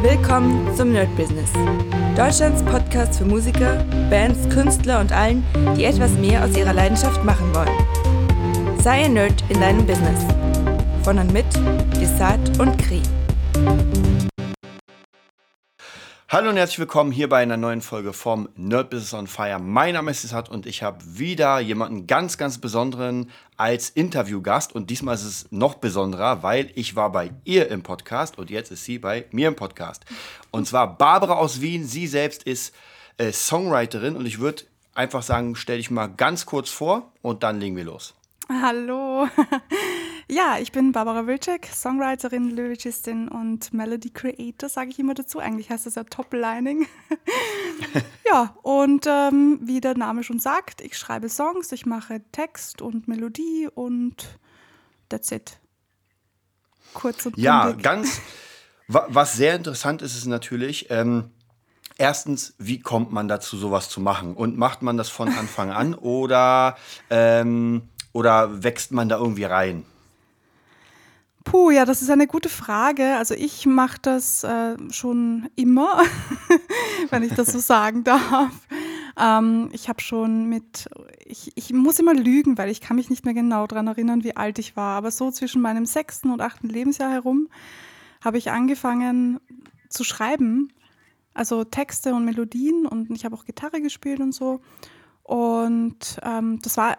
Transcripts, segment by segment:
Willkommen zum Nerd Business. Deutschlands Podcast für Musiker, Bands, Künstler und allen, die etwas mehr aus ihrer Leidenschaft machen wollen. Sei ein Nerd in deinem Business. Von und mit Desart und Kri. Hallo und herzlich willkommen hier bei einer neuen Folge vom Nerd Business on Fire. Mein Name ist Desart und ich habe wieder jemanden ganz, ganz besonderen als Interviewgast. Und diesmal ist es noch besonderer, weil ich war bei ihr im Podcast und jetzt ist sie bei mir im Podcast. Und zwar Barbara aus Wien. Sie selbst ist äh, Songwriterin und ich würde einfach sagen, stell dich mal ganz kurz vor und dann legen wir los. Hallo. Ja, ich bin Barbara Wilczek, Songwriterin, Lyricistin und Melody Creator, sage ich immer dazu. Eigentlich heißt das ja Top-Lining. ja, und ähm, wie der Name schon sagt, ich schreibe Songs, ich mache Text und Melodie und that's it. Kurz und Ja, ganz, was sehr interessant ist, ist natürlich, ähm, erstens, wie kommt man dazu, sowas zu machen? Und macht man das von Anfang an oder, ähm, oder wächst man da irgendwie rein? Puh, ja, das ist eine gute Frage. Also ich mache das äh, schon immer, wenn ich das so sagen darf. Ähm, ich habe schon mit, ich, ich muss immer lügen, weil ich kann mich nicht mehr genau daran erinnern, wie alt ich war. Aber so zwischen meinem sechsten und achten Lebensjahr herum habe ich angefangen zu schreiben. Also Texte und Melodien und ich habe auch Gitarre gespielt und so. Und ähm, das war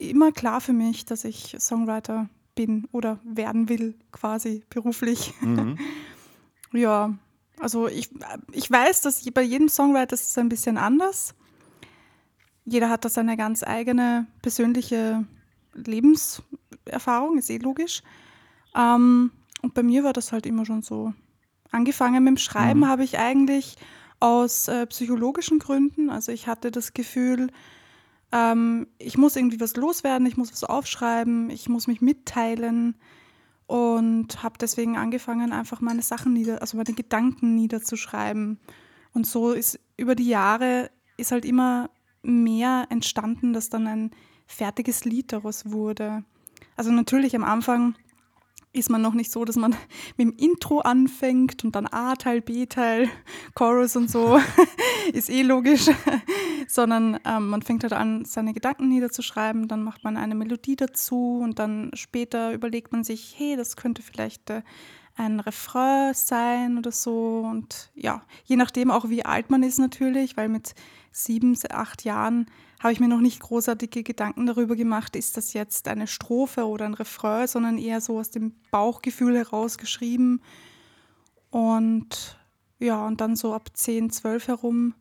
immer klar für mich, dass ich Songwriter bin oder werden will, quasi beruflich. Mhm. ja, also ich, ich weiß, dass bei jedem Songwriter ist es ein bisschen anders. Jeder hat da seine ganz eigene persönliche Lebenserfahrung, ist eh logisch. Ähm, und bei mir war das halt immer schon so. Angefangen mit dem Schreiben mhm. habe ich eigentlich aus äh, psychologischen Gründen. Also ich hatte das Gefühl, ähm, ich muss irgendwie was loswerden, ich muss was aufschreiben, ich muss mich mitteilen und habe deswegen angefangen, einfach meine Sachen nieder, also meine Gedanken niederzuschreiben. Und so ist über die Jahre ist halt immer mehr entstanden, dass dann ein fertiges Lied daraus wurde. Also natürlich am Anfang ist man noch nicht so, dass man mit dem Intro anfängt und dann A-Teil, B-Teil, Chorus und so, ist eh logisch, sondern ähm, man fängt halt an, seine Gedanken niederzuschreiben, dann macht man eine Melodie dazu und dann später überlegt man sich, hey, das könnte vielleicht äh, ein Refrain sein oder so. Und ja, je nachdem auch wie alt man ist natürlich, weil mit sieben, acht Jahren habe ich mir noch nicht großartige Gedanken darüber gemacht, ist das jetzt eine Strophe oder ein Refrain, sondern eher so aus dem Bauchgefühl heraus geschrieben. Und ja, und dann so ab 10, 12 herum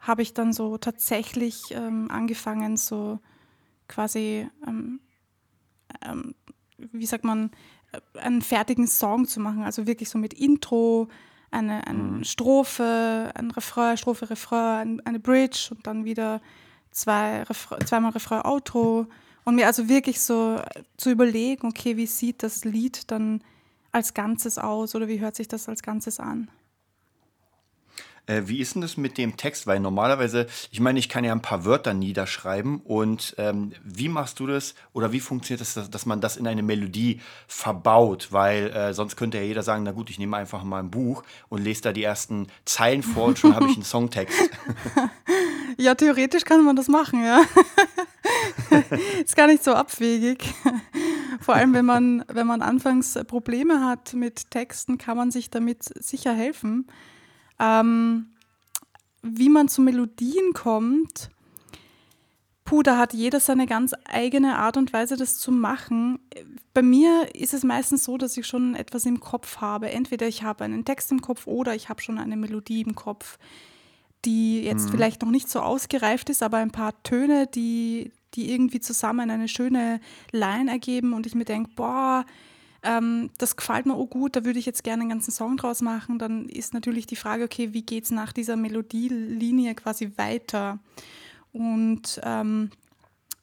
habe ich dann so tatsächlich ähm, angefangen, so quasi, ähm, ähm, wie sagt man, äh, einen fertigen Song zu machen. Also wirklich so mit Intro, eine, eine mhm. Strophe, ein Refrain, Strophe, Refrain, eine Bridge und dann wieder zwei Refra zweimal Refrain Outro und mir also wirklich so zu überlegen, okay, wie sieht das Lied dann als Ganzes aus oder wie hört sich das als Ganzes an? Äh, wie ist denn das mit dem Text? Weil normalerweise, ich meine, ich kann ja ein paar Wörter niederschreiben und ähm, wie machst du das oder wie funktioniert das, dass, dass man das in eine Melodie verbaut? Weil äh, sonst könnte ja jeder sagen, na gut, ich nehme einfach mal ein Buch und lese da die ersten Zeilen vor und schon habe ich einen Songtext. ja, theoretisch kann man das machen, ja. ist gar nicht so abwegig. Vor allem, wenn man, wenn man anfangs Probleme hat mit Texten, kann man sich damit sicher helfen. Ähm, wie man zu Melodien kommt, puh, da hat jeder seine ganz eigene Art und Weise, das zu machen. Bei mir ist es meistens so, dass ich schon etwas im Kopf habe. Entweder ich habe einen Text im Kopf oder ich habe schon eine Melodie im Kopf, die jetzt mhm. vielleicht noch nicht so ausgereift ist, aber ein paar Töne, die, die irgendwie zusammen eine schöne Line ergeben und ich mir denke, boah, ähm, das gefällt mir auch gut, da würde ich jetzt gerne einen ganzen Song draus machen, dann ist natürlich die Frage, okay, wie geht es nach dieser Melodielinie quasi weiter? Und ähm,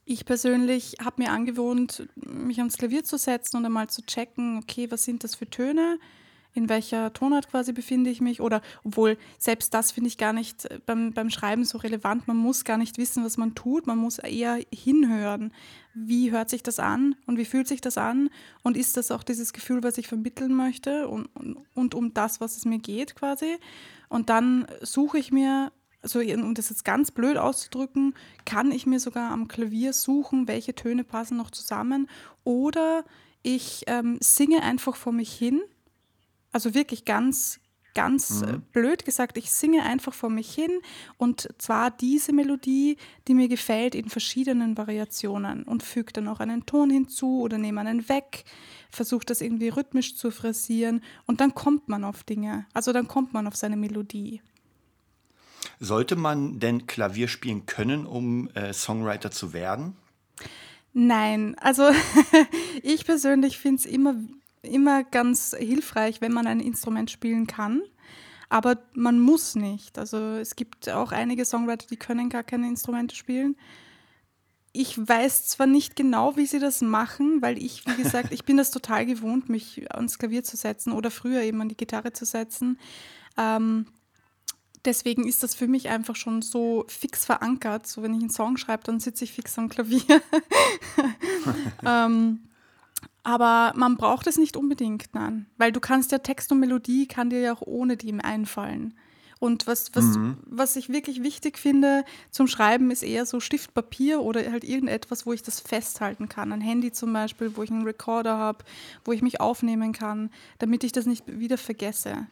ich persönlich habe mir angewohnt, mich ans Klavier zu setzen und einmal zu checken, okay, was sind das für Töne? In welcher Tonart quasi befinde ich mich. Oder obwohl selbst das finde ich gar nicht äh, beim, beim Schreiben so relevant. Man muss gar nicht wissen, was man tut. Man muss eher hinhören. Wie hört sich das an und wie fühlt sich das an? Und ist das auch dieses Gefühl, was ich vermitteln möchte und, und, und um das, was es mir geht quasi? Und dann suche ich mir also um das jetzt ganz blöd auszudrücken, kann ich mir sogar am Klavier suchen, welche Töne passen noch zusammen. Oder ich ähm, singe einfach vor mich hin. Also wirklich ganz, ganz äh, mhm. blöd gesagt, ich singe einfach vor mich hin und zwar diese Melodie, die mir gefällt, in verschiedenen Variationen und füge dann auch einen Ton hinzu oder nehme einen weg, versuche das irgendwie rhythmisch zu phrasieren und dann kommt man auf Dinge. Also dann kommt man auf seine Melodie. Sollte man denn Klavier spielen können, um äh, Songwriter zu werden? Nein, also ich persönlich finde es immer, immer ganz hilfreich, wenn man ein Instrument spielen kann. Aber man muss nicht. Also es gibt auch einige Songwriter, die können gar keine Instrumente spielen. Ich weiß zwar nicht genau, wie sie das machen, weil ich, wie gesagt, ich bin das total gewohnt, mich ans Klavier zu setzen oder früher eben an die Gitarre zu setzen. Ähm, deswegen ist das für mich einfach schon so fix verankert. So, wenn ich einen Song schreibe, dann sitze ich fix am Klavier. ähm, aber man braucht es nicht unbedingt, nein. Weil du kannst ja Text und Melodie kann dir ja auch ohne dem einfallen. Und was, was, mhm. was ich wirklich wichtig finde zum Schreiben, ist eher so Stiftpapier oder halt irgendetwas, wo ich das festhalten kann. Ein Handy zum Beispiel, wo ich einen Recorder habe, wo ich mich aufnehmen kann, damit ich das nicht wieder vergesse.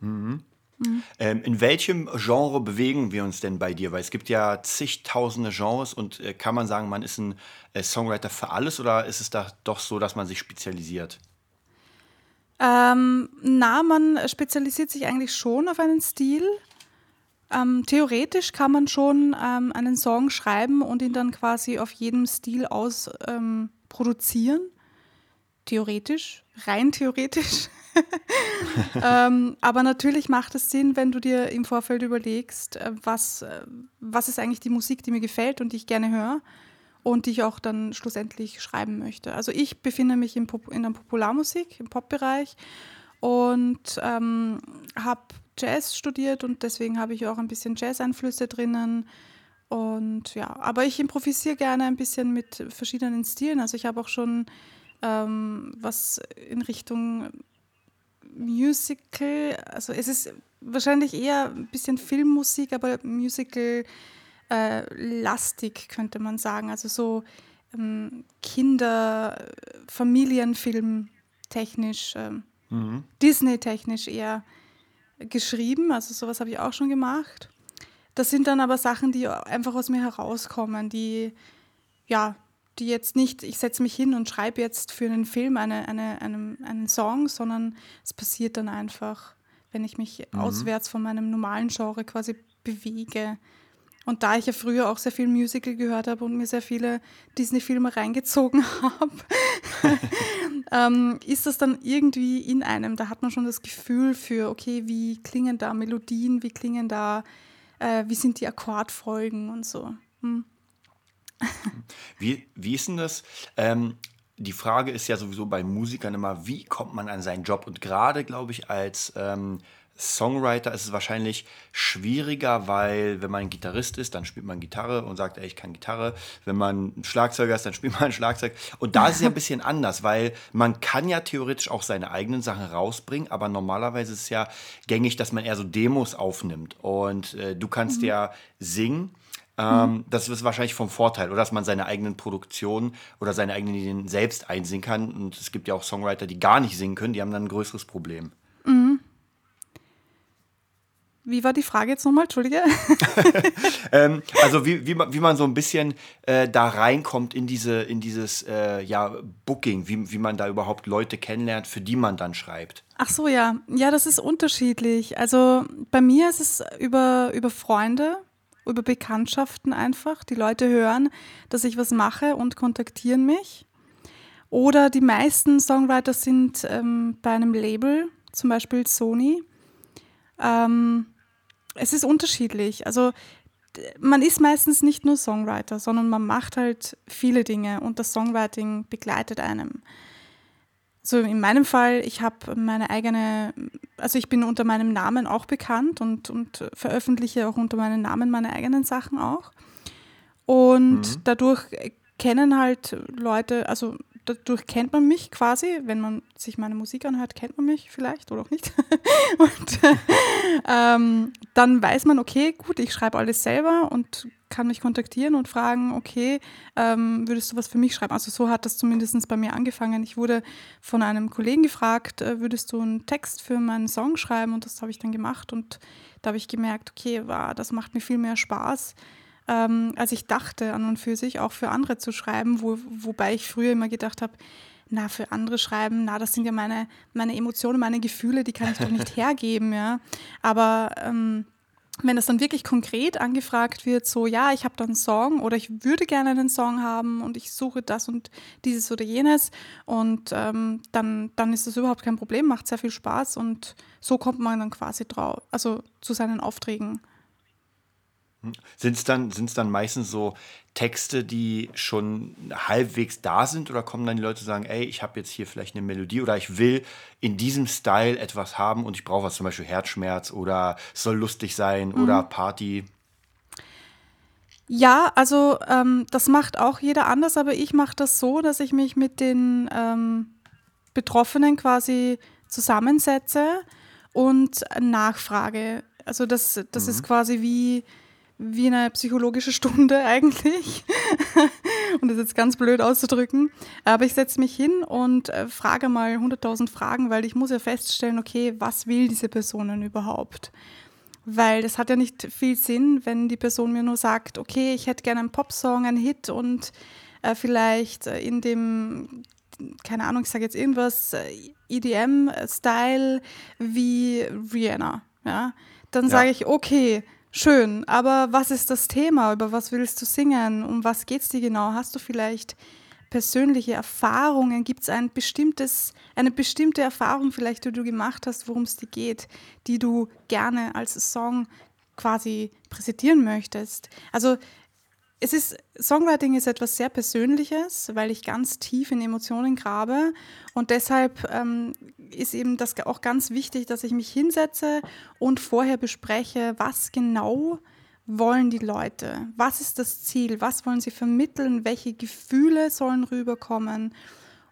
Mhm. Mhm. Ähm, in welchem Genre bewegen wir uns denn bei dir? Weil es gibt ja zigtausende Genres und äh, kann man sagen, man ist ein äh, Songwriter für alles oder ist es da doch so, dass man sich spezialisiert? Ähm, na, man spezialisiert sich eigentlich schon auf einen Stil. Ähm, theoretisch kann man schon ähm, einen Song schreiben und ihn dann quasi auf jedem Stil aus ähm, produzieren. Theoretisch, rein theoretisch. ähm, aber natürlich macht es Sinn, wenn du dir im Vorfeld überlegst, äh, was, äh, was ist eigentlich die Musik, die mir gefällt und die ich gerne höre und die ich auch dann schlussendlich schreiben möchte. Also ich befinde mich in, Pop in der Popularmusik, im Popbereich und ähm, habe Jazz studiert und deswegen habe ich auch ein bisschen Jazz-Einflüsse drinnen. Und ja, aber ich improvisiere gerne ein bisschen mit verschiedenen Stilen. Also ich habe auch schon ähm, was in Richtung Musical, also es ist wahrscheinlich eher ein bisschen Filmmusik, aber Musical äh, lastig könnte man sagen. Also so ähm, Kinder, Familienfilm technisch, ähm, mhm. Disney-technisch eher geschrieben. Also sowas habe ich auch schon gemacht. Das sind dann aber Sachen, die einfach aus mir herauskommen, die ja die jetzt nicht, ich setze mich hin und schreibe jetzt für einen Film eine, eine, einen, einen Song, sondern es passiert dann einfach, wenn ich mich mhm. auswärts von meinem normalen Genre quasi bewege. Und da ich ja früher auch sehr viel Musical gehört habe und mir sehr viele Disney-Filme reingezogen habe, ähm, ist das dann irgendwie in einem. Da hat man schon das Gefühl für, okay, wie klingen da Melodien, wie klingen da, äh, wie sind die Akkordfolgen und so. Hm. Wie, wie ist denn das? Ähm, die Frage ist ja sowieso bei Musikern immer, wie kommt man an seinen Job? Und gerade, glaube ich, als ähm, Songwriter ist es wahrscheinlich schwieriger, weil wenn man ein Gitarrist ist, dann spielt man Gitarre und sagt, ey, ich kann Gitarre. Wenn man ein Schlagzeuger ist, dann spielt man ein Schlagzeug. Und da ist es ja ein bisschen anders, weil man kann ja theoretisch auch seine eigenen Sachen rausbringen, aber normalerweise ist es ja gängig, dass man eher so Demos aufnimmt. Und äh, du kannst mhm. ja singen ähm. Das ist wahrscheinlich vom Vorteil, oder dass man seine eigenen Produktionen oder seine eigenen Ideen selbst einsingen kann. Und es gibt ja auch Songwriter, die gar nicht singen können, die haben dann ein größeres Problem. Mhm. Wie war die Frage jetzt nochmal? Entschuldige. ähm, also wie, wie, man, wie man so ein bisschen äh, da reinkommt in, diese, in dieses äh, ja, Booking, wie, wie man da überhaupt Leute kennenlernt, für die man dann schreibt. Ach so, ja. Ja, das ist unterschiedlich. Also bei mir ist es über, über Freunde, über Bekanntschaften einfach. Die Leute hören, dass ich was mache und kontaktieren mich. Oder die meisten Songwriter sind ähm, bei einem Label, zum Beispiel Sony. Ähm, es ist unterschiedlich. Also man ist meistens nicht nur Songwriter, sondern man macht halt viele Dinge und das Songwriting begleitet einem. So in meinem Fall, ich habe meine eigene, also ich bin unter meinem Namen auch bekannt und, und veröffentliche auch unter meinem Namen meine eigenen Sachen auch. Und mhm. dadurch kennen halt Leute, also dadurch kennt man mich quasi, wenn man sich meine Musik anhört, kennt man mich vielleicht oder auch nicht. und ähm, dann weiß man, okay, gut, ich schreibe alles selber und kann mich kontaktieren und fragen, okay, ähm, würdest du was für mich schreiben? Also so hat das zumindest bei mir angefangen. Ich wurde von einem Kollegen gefragt, äh, würdest du einen Text für meinen Song schreiben? Und das habe ich dann gemacht und da habe ich gemerkt, okay, wow, das macht mir viel mehr Spaß ähm, als ich dachte an und für sich, auch für andere zu schreiben, wo, wobei ich früher immer gedacht habe, na, für andere schreiben, na, das sind ja meine, meine Emotionen, meine Gefühle, die kann ich doch nicht hergeben, ja. Aber ähm, wenn das dann wirklich konkret angefragt wird, so, ja, ich habe da einen Song oder ich würde gerne einen Song haben und ich suche das und dieses oder jenes und ähm, dann, dann ist das überhaupt kein Problem, macht sehr viel Spaß und so kommt man dann quasi drauf, also zu seinen Aufträgen. Sind es dann, sind's dann meistens so Texte, die schon halbwegs da sind oder kommen dann die Leute sagen, ey, ich habe jetzt hier vielleicht eine Melodie oder ich will in diesem Style etwas haben und ich brauche was, zum Beispiel Herzschmerz oder es soll lustig sein mhm. oder Party? Ja, also ähm, das macht auch jeder anders, aber ich mache das so, dass ich mich mit den ähm, Betroffenen quasi zusammensetze und nachfrage. Also das, das mhm. ist quasi wie wie eine psychologische Stunde eigentlich. und das ist jetzt ganz blöd auszudrücken. Aber ich setze mich hin und äh, frage mal 100.000 Fragen, weil ich muss ja feststellen, okay, was will diese Person überhaupt? Weil das hat ja nicht viel Sinn, wenn die Person mir nur sagt, okay, ich hätte gerne einen Popsong, einen Hit und äh, vielleicht äh, in dem, keine Ahnung, ich sage jetzt irgendwas, äh, EDM-Style wie Rihanna. Ja? Dann ja. sage ich, okay, Schön, aber was ist das Thema? Über was willst du singen? Um was geht es dir genau? Hast du vielleicht persönliche Erfahrungen? Gibt es ein bestimmtes, eine bestimmte Erfahrung vielleicht, die du gemacht hast, worum es dir geht, die du gerne als Song quasi präsentieren möchtest? Also es ist, Songwriting ist etwas sehr Persönliches, weil ich ganz tief in Emotionen grabe. Und deshalb ähm, ist eben das auch ganz wichtig, dass ich mich hinsetze und vorher bespreche, was genau wollen die Leute? Was ist das Ziel? Was wollen sie vermitteln? Welche Gefühle sollen rüberkommen?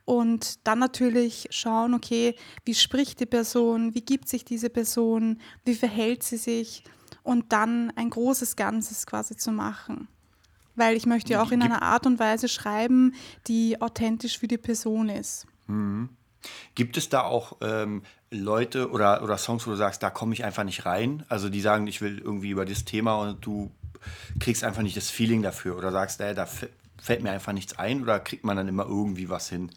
Und dann natürlich schauen, okay, wie spricht die Person? Wie gibt sich diese Person? Wie verhält sie sich? Und dann ein großes Ganzes quasi zu machen. Weil ich möchte ja auch in einer Art und Weise schreiben, die authentisch für die Person ist. Mhm. Gibt es da auch ähm, Leute oder, oder Songs, wo du sagst, da komme ich einfach nicht rein? Also die sagen, ich will irgendwie über das Thema und du kriegst einfach nicht das Feeling dafür oder sagst, ey, da fällt mir einfach nichts ein oder kriegt man dann immer irgendwie was hin?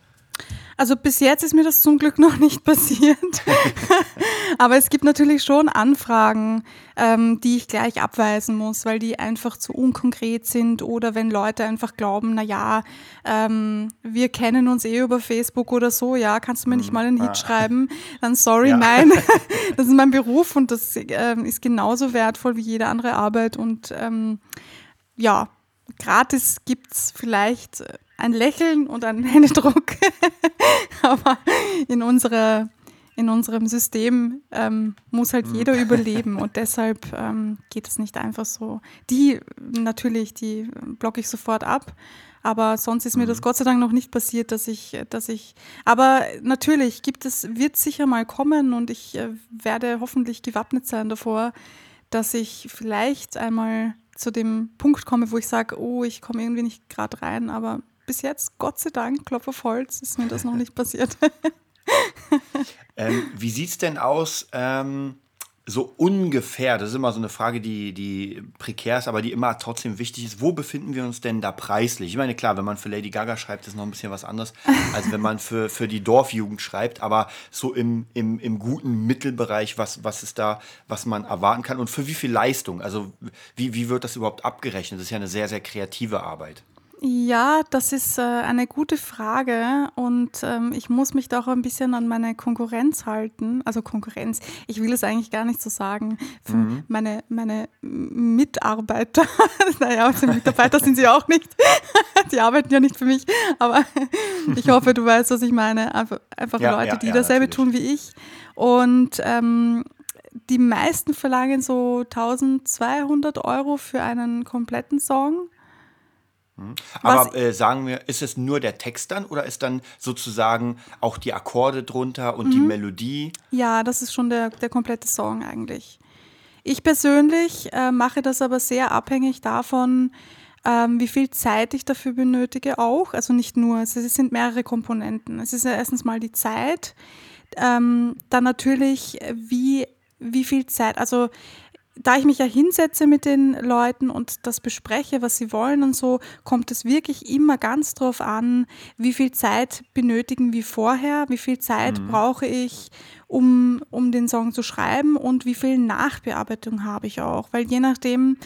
Also bis jetzt ist mir das zum Glück noch nicht passiert. Aber es gibt natürlich schon Anfragen, ähm, die ich gleich abweisen muss, weil die einfach zu unkonkret sind oder wenn Leute einfach glauben, na ja, ähm, wir kennen uns eh über Facebook oder so, ja, kannst du mir nicht mal einen Hit ah. schreiben? Dann sorry, ja. nein. das ist mein Beruf und das ähm, ist genauso wertvoll wie jede andere Arbeit und ähm, ja, gratis gibt es vielleicht ein Lächeln und ein Händedruck. Aber in, unserer, in unserem System ähm, muss halt jeder mhm. überleben und deshalb ähm, geht es nicht einfach so. Die natürlich, die blocke ich sofort ab. Aber sonst ist mir das mhm. Gott sei Dank noch nicht passiert, dass ich, dass ich. Aber natürlich gibt es, wird sicher mal kommen und ich äh, werde hoffentlich gewappnet sein davor, dass ich vielleicht einmal zu dem Punkt komme, wo ich sage, oh, ich komme irgendwie nicht gerade rein, aber bis jetzt, Gott sei Dank, Klopf auf Holz, ist mir das noch nicht passiert. ähm, wie sieht es denn aus, ähm, so ungefähr? Das ist immer so eine Frage, die, die prekär ist, aber die immer trotzdem wichtig ist. Wo befinden wir uns denn da preislich? Ich meine, klar, wenn man für Lady Gaga schreibt, ist noch ein bisschen was anderes, als wenn man für, für die Dorfjugend schreibt, aber so im, im, im guten Mittelbereich, was, was ist da, was man erwarten kann und für wie viel Leistung? Also, wie, wie wird das überhaupt abgerechnet? Das ist ja eine sehr, sehr kreative Arbeit. Ja, das ist äh, eine gute Frage und ähm, ich muss mich da auch ein bisschen an meine Konkurrenz halten. Also Konkurrenz, ich will es eigentlich gar nicht so sagen. Mhm. Meine, meine Mitarbeiter, naja, also Mitarbeiter sind sie auch nicht. die arbeiten ja nicht für mich, aber ich hoffe, du weißt, was ich meine. Einfach, einfach ja, Leute, ja, die ja, dasselbe natürlich. tun wie ich. Und ähm, die meisten verlangen so 1200 Euro für einen kompletten Song. Mhm. Aber äh, sagen wir, ist es nur der Text dann oder ist dann sozusagen auch die Akkorde drunter und mhm. die Melodie? Ja, das ist schon der, der komplette Song eigentlich. Ich persönlich äh, mache das aber sehr abhängig davon, ähm, wie viel Zeit ich dafür benötige auch. Also nicht nur, es sind mehrere Komponenten. Es ist ja erstens mal die Zeit, ähm, dann natürlich, wie, wie viel Zeit, also da ich mich ja hinsetze mit den Leuten und das bespreche, was sie wollen und so, kommt es wirklich immer ganz drauf an, wie viel Zeit benötigen wir vorher, wie viel Zeit mhm. brauche ich, um, um den Song zu schreiben und wie viel Nachbearbeitung habe ich auch. Weil je nachdem,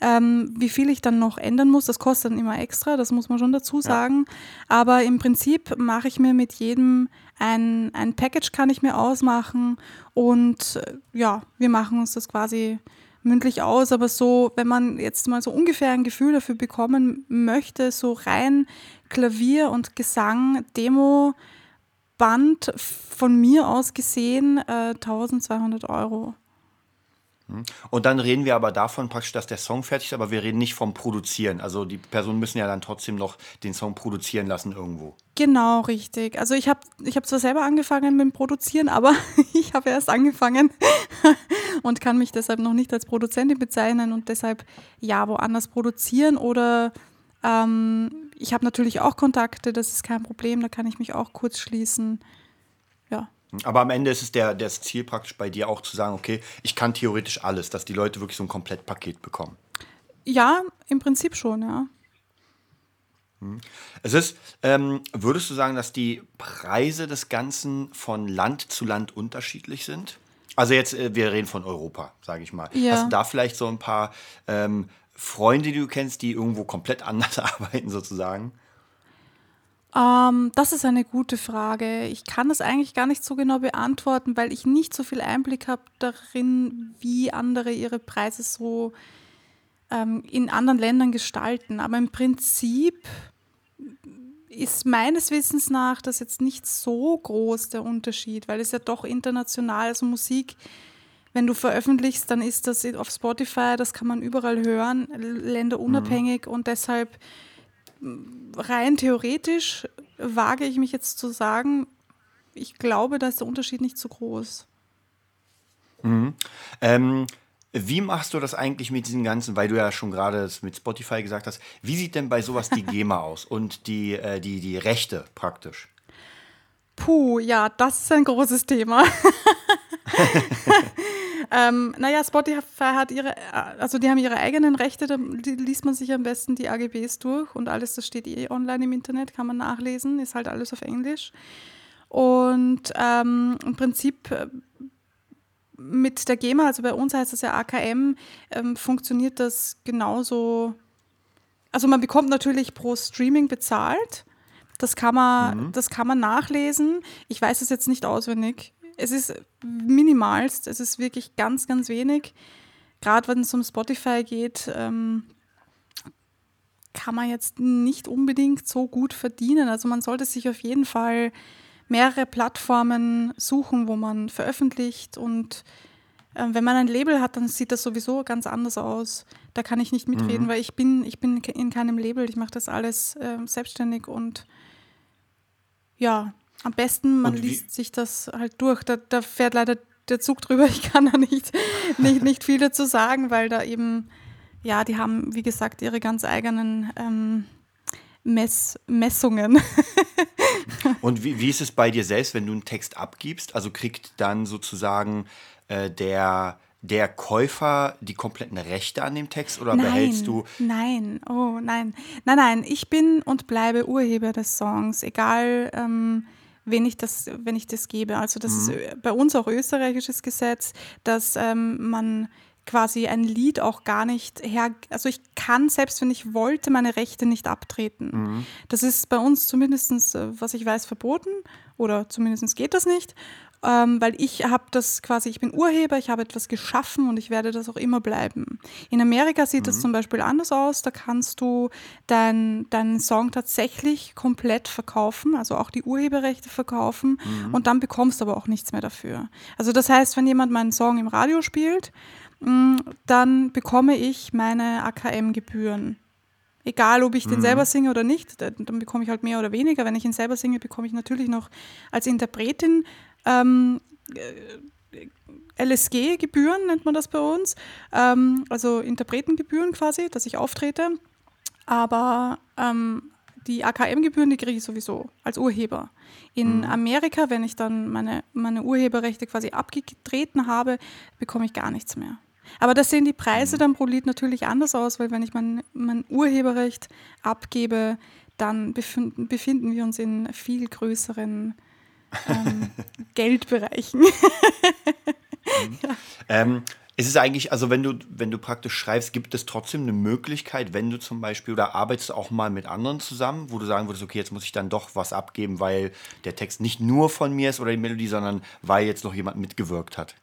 ähm, wie viel ich dann noch ändern muss, das kostet dann immer extra, das muss man schon dazu sagen. Ja. Aber im Prinzip mache ich mir mit jedem ein, ein Package kann ich mir ausmachen und äh, ja, wir machen uns das quasi mündlich aus, aber so, wenn man jetzt mal so ungefähr ein Gefühl dafür bekommen möchte, so rein Klavier und Gesang, Demo, Band von mir aus gesehen äh, 1200 Euro. Hm. Und dann reden wir aber davon praktisch, dass der Song fertig ist, aber wir reden nicht vom Produzieren. Also die Personen müssen ja dann trotzdem noch den Song produzieren lassen irgendwo. Genau, richtig. Also ich habe ich hab zwar selber angefangen mit dem Produzieren, aber ich habe erst angefangen und kann mich deshalb noch nicht als Produzentin bezeichnen und deshalb ja woanders produzieren oder ähm, ich habe natürlich auch Kontakte, das ist kein Problem, da kann ich mich auch kurz schließen. Aber am Ende ist es der, das Ziel praktisch bei dir auch zu sagen, okay, ich kann theoretisch alles, dass die Leute wirklich so ein Komplettpaket bekommen. Ja, im Prinzip schon, ja. Hm. Es ist, ähm, würdest du sagen, dass die Preise des Ganzen von Land zu Land unterschiedlich sind? Also jetzt, äh, wir reden von Europa, sage ich mal. Ja. Hast du da vielleicht so ein paar ähm, Freunde, die du kennst, die irgendwo komplett anders arbeiten sozusagen? Ähm, das ist eine gute Frage. Ich kann das eigentlich gar nicht so genau beantworten, weil ich nicht so viel Einblick habe darin, wie andere ihre Preise so ähm, in anderen Ländern gestalten. Aber im Prinzip ist meines Wissens nach das jetzt nicht so groß der Unterschied, weil es ja doch international, also Musik, wenn du veröffentlichst, dann ist das auf Spotify, das kann man überall hören, länderunabhängig mhm. und deshalb rein theoretisch wage ich mich jetzt zu sagen, ich glaube, da ist der Unterschied nicht so groß. Mhm. Ähm, wie machst du das eigentlich mit diesen ganzen, weil du ja schon gerade mit Spotify gesagt hast, wie sieht denn bei sowas die GEMA aus und die, äh, die, die Rechte praktisch? Puh, ja, das ist ein großes Thema. Ähm, naja, Spotify hat ihre, also die haben ihre eigenen Rechte, da liest man sich am besten die AGBs durch und alles, das steht eh online im Internet, kann man nachlesen, ist halt alles auf Englisch. Und ähm, im Prinzip äh, mit der GEMA, also bei uns heißt das ja AKM, ähm, funktioniert das genauso. Also man bekommt natürlich pro Streaming bezahlt. Das kann man, mhm. das kann man nachlesen. Ich weiß es jetzt nicht auswendig es ist minimalst, es ist wirklich ganz, ganz wenig. Gerade wenn es um Spotify geht, ähm, kann man jetzt nicht unbedingt so gut verdienen. Also man sollte sich auf jeden Fall mehrere Plattformen suchen, wo man veröffentlicht und äh, wenn man ein Label hat, dann sieht das sowieso ganz anders aus. Da kann ich nicht mitreden, mhm. weil ich bin, ich bin in keinem Label, ich mache das alles äh, selbstständig und ja, am besten, man liest sich das halt durch. Da, da, fährt leider der Zug drüber. Ich kann da nicht, nicht, nicht viel dazu sagen, weil da eben, ja, die haben, wie gesagt, ihre ganz eigenen ähm, Mess, Messungen. Und wie, wie ist es bei dir selbst, wenn du einen Text abgibst? Also kriegt dann sozusagen äh, der der Käufer die kompletten Rechte an dem Text oder nein, behältst du? Nein, oh nein. Nein, nein, ich bin und bleibe Urheber des Songs, egal ähm, wenn ich das, wenn ich das gebe. Also das mhm. ist bei uns auch österreichisches Gesetz, dass ähm, man quasi ein Lied auch gar nicht her, also ich kann selbst wenn ich wollte meine Rechte nicht abtreten. Mhm. Das ist bei uns zumindest, äh, was ich weiß, verboten oder zumindest geht das nicht ähm, weil ich habe das quasi, ich bin Urheber, ich habe etwas geschaffen und ich werde das auch immer bleiben. In Amerika sieht mhm. das zum Beispiel anders aus, da kannst du deinen dein Song tatsächlich komplett verkaufen, also auch die Urheberrechte verkaufen mhm. und dann bekommst du aber auch nichts mehr dafür. Also das heißt, wenn jemand meinen Song im Radio spielt, mm, dann bekomme ich meine AKM-Gebühren. Egal, ob ich den mhm. selber singe oder nicht, dann bekomme ich halt mehr oder weniger. Wenn ich ihn selber singe, bekomme ich natürlich noch als Interpretin ähm, äh, LSG-Gebühren nennt man das bei uns, ähm, also Interpretengebühren quasi, dass ich auftrete. Aber ähm, die AKM-Gebühren, die kriege ich sowieso als Urheber. In mhm. Amerika, wenn ich dann meine, meine Urheberrechte quasi abgetreten habe, bekomme ich gar nichts mehr. Aber da sehen die Preise mhm. dann pro Lied natürlich anders aus, weil wenn ich mein, mein Urheberrecht abgebe, dann befinden, befinden wir uns in viel größeren ähm, Geldbereichen. mhm. ja. ähm, ist es eigentlich, also wenn du, wenn du praktisch schreibst, gibt es trotzdem eine Möglichkeit, wenn du zum Beispiel oder arbeitest auch mal mit anderen zusammen, wo du sagen würdest, okay, jetzt muss ich dann doch was abgeben, weil der Text nicht nur von mir ist oder die Melodie, sondern weil jetzt noch jemand mitgewirkt hat?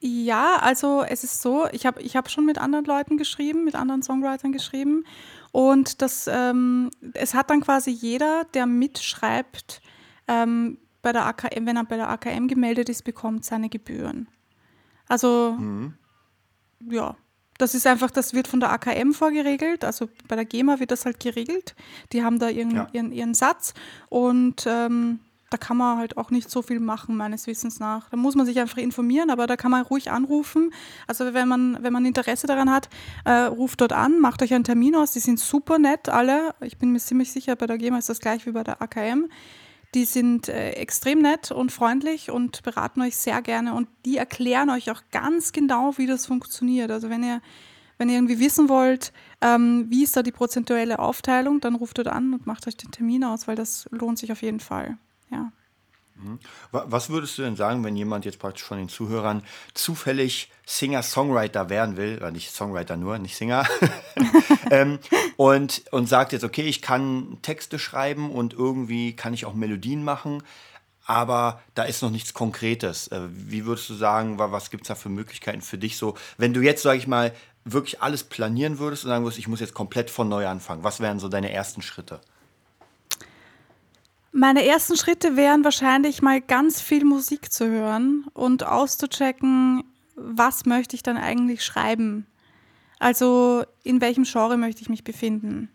Ja, also es ist so, ich habe ich hab schon mit anderen Leuten geschrieben, mit anderen Songwritern geschrieben und das, ähm, es hat dann quasi jeder, der mitschreibt, ähm, bei der AKM, wenn er bei der AKM gemeldet ist, bekommt seine Gebühren. Also, mhm. ja, das ist einfach, das wird von der AKM vorgeregelt, also bei der GEMA wird das halt geregelt. Die haben da ihren, ja. ihren, ihren Satz und ähm, da kann man halt auch nicht so viel machen, meines Wissens nach. Da muss man sich einfach informieren, aber da kann man ruhig anrufen. Also wenn man, wenn man Interesse daran hat, äh, ruft dort an, macht euch einen Termin aus. Die sind super nett, alle. Ich bin mir ziemlich sicher, bei der GEMA ist das gleich wie bei der AKM. Die sind äh, extrem nett und freundlich und beraten euch sehr gerne und die erklären euch auch ganz genau, wie das funktioniert. Also wenn ihr, wenn ihr irgendwie wissen wollt, ähm, wie ist da die prozentuelle Aufteilung, dann ruft dort an und macht euch den Termin aus, weil das lohnt sich auf jeden Fall. Ja. Mhm. Was würdest du denn sagen, wenn jemand jetzt praktisch von den Zuhörern zufällig Singer-Songwriter werden will, oder nicht Songwriter nur, nicht Singer, ähm, und, und sagt jetzt, okay, ich kann Texte schreiben und irgendwie kann ich auch Melodien machen, aber da ist noch nichts Konkretes. Äh, wie würdest du sagen, was gibt es da für Möglichkeiten für dich so, wenn du jetzt, sage ich mal, wirklich alles planieren würdest und sagen würdest, ich muss jetzt komplett von neu anfangen, was wären so deine ersten Schritte? Meine ersten Schritte wären wahrscheinlich mal ganz viel Musik zu hören und auszuchecken, was möchte ich dann eigentlich schreiben. Also in welchem Genre möchte ich mich befinden.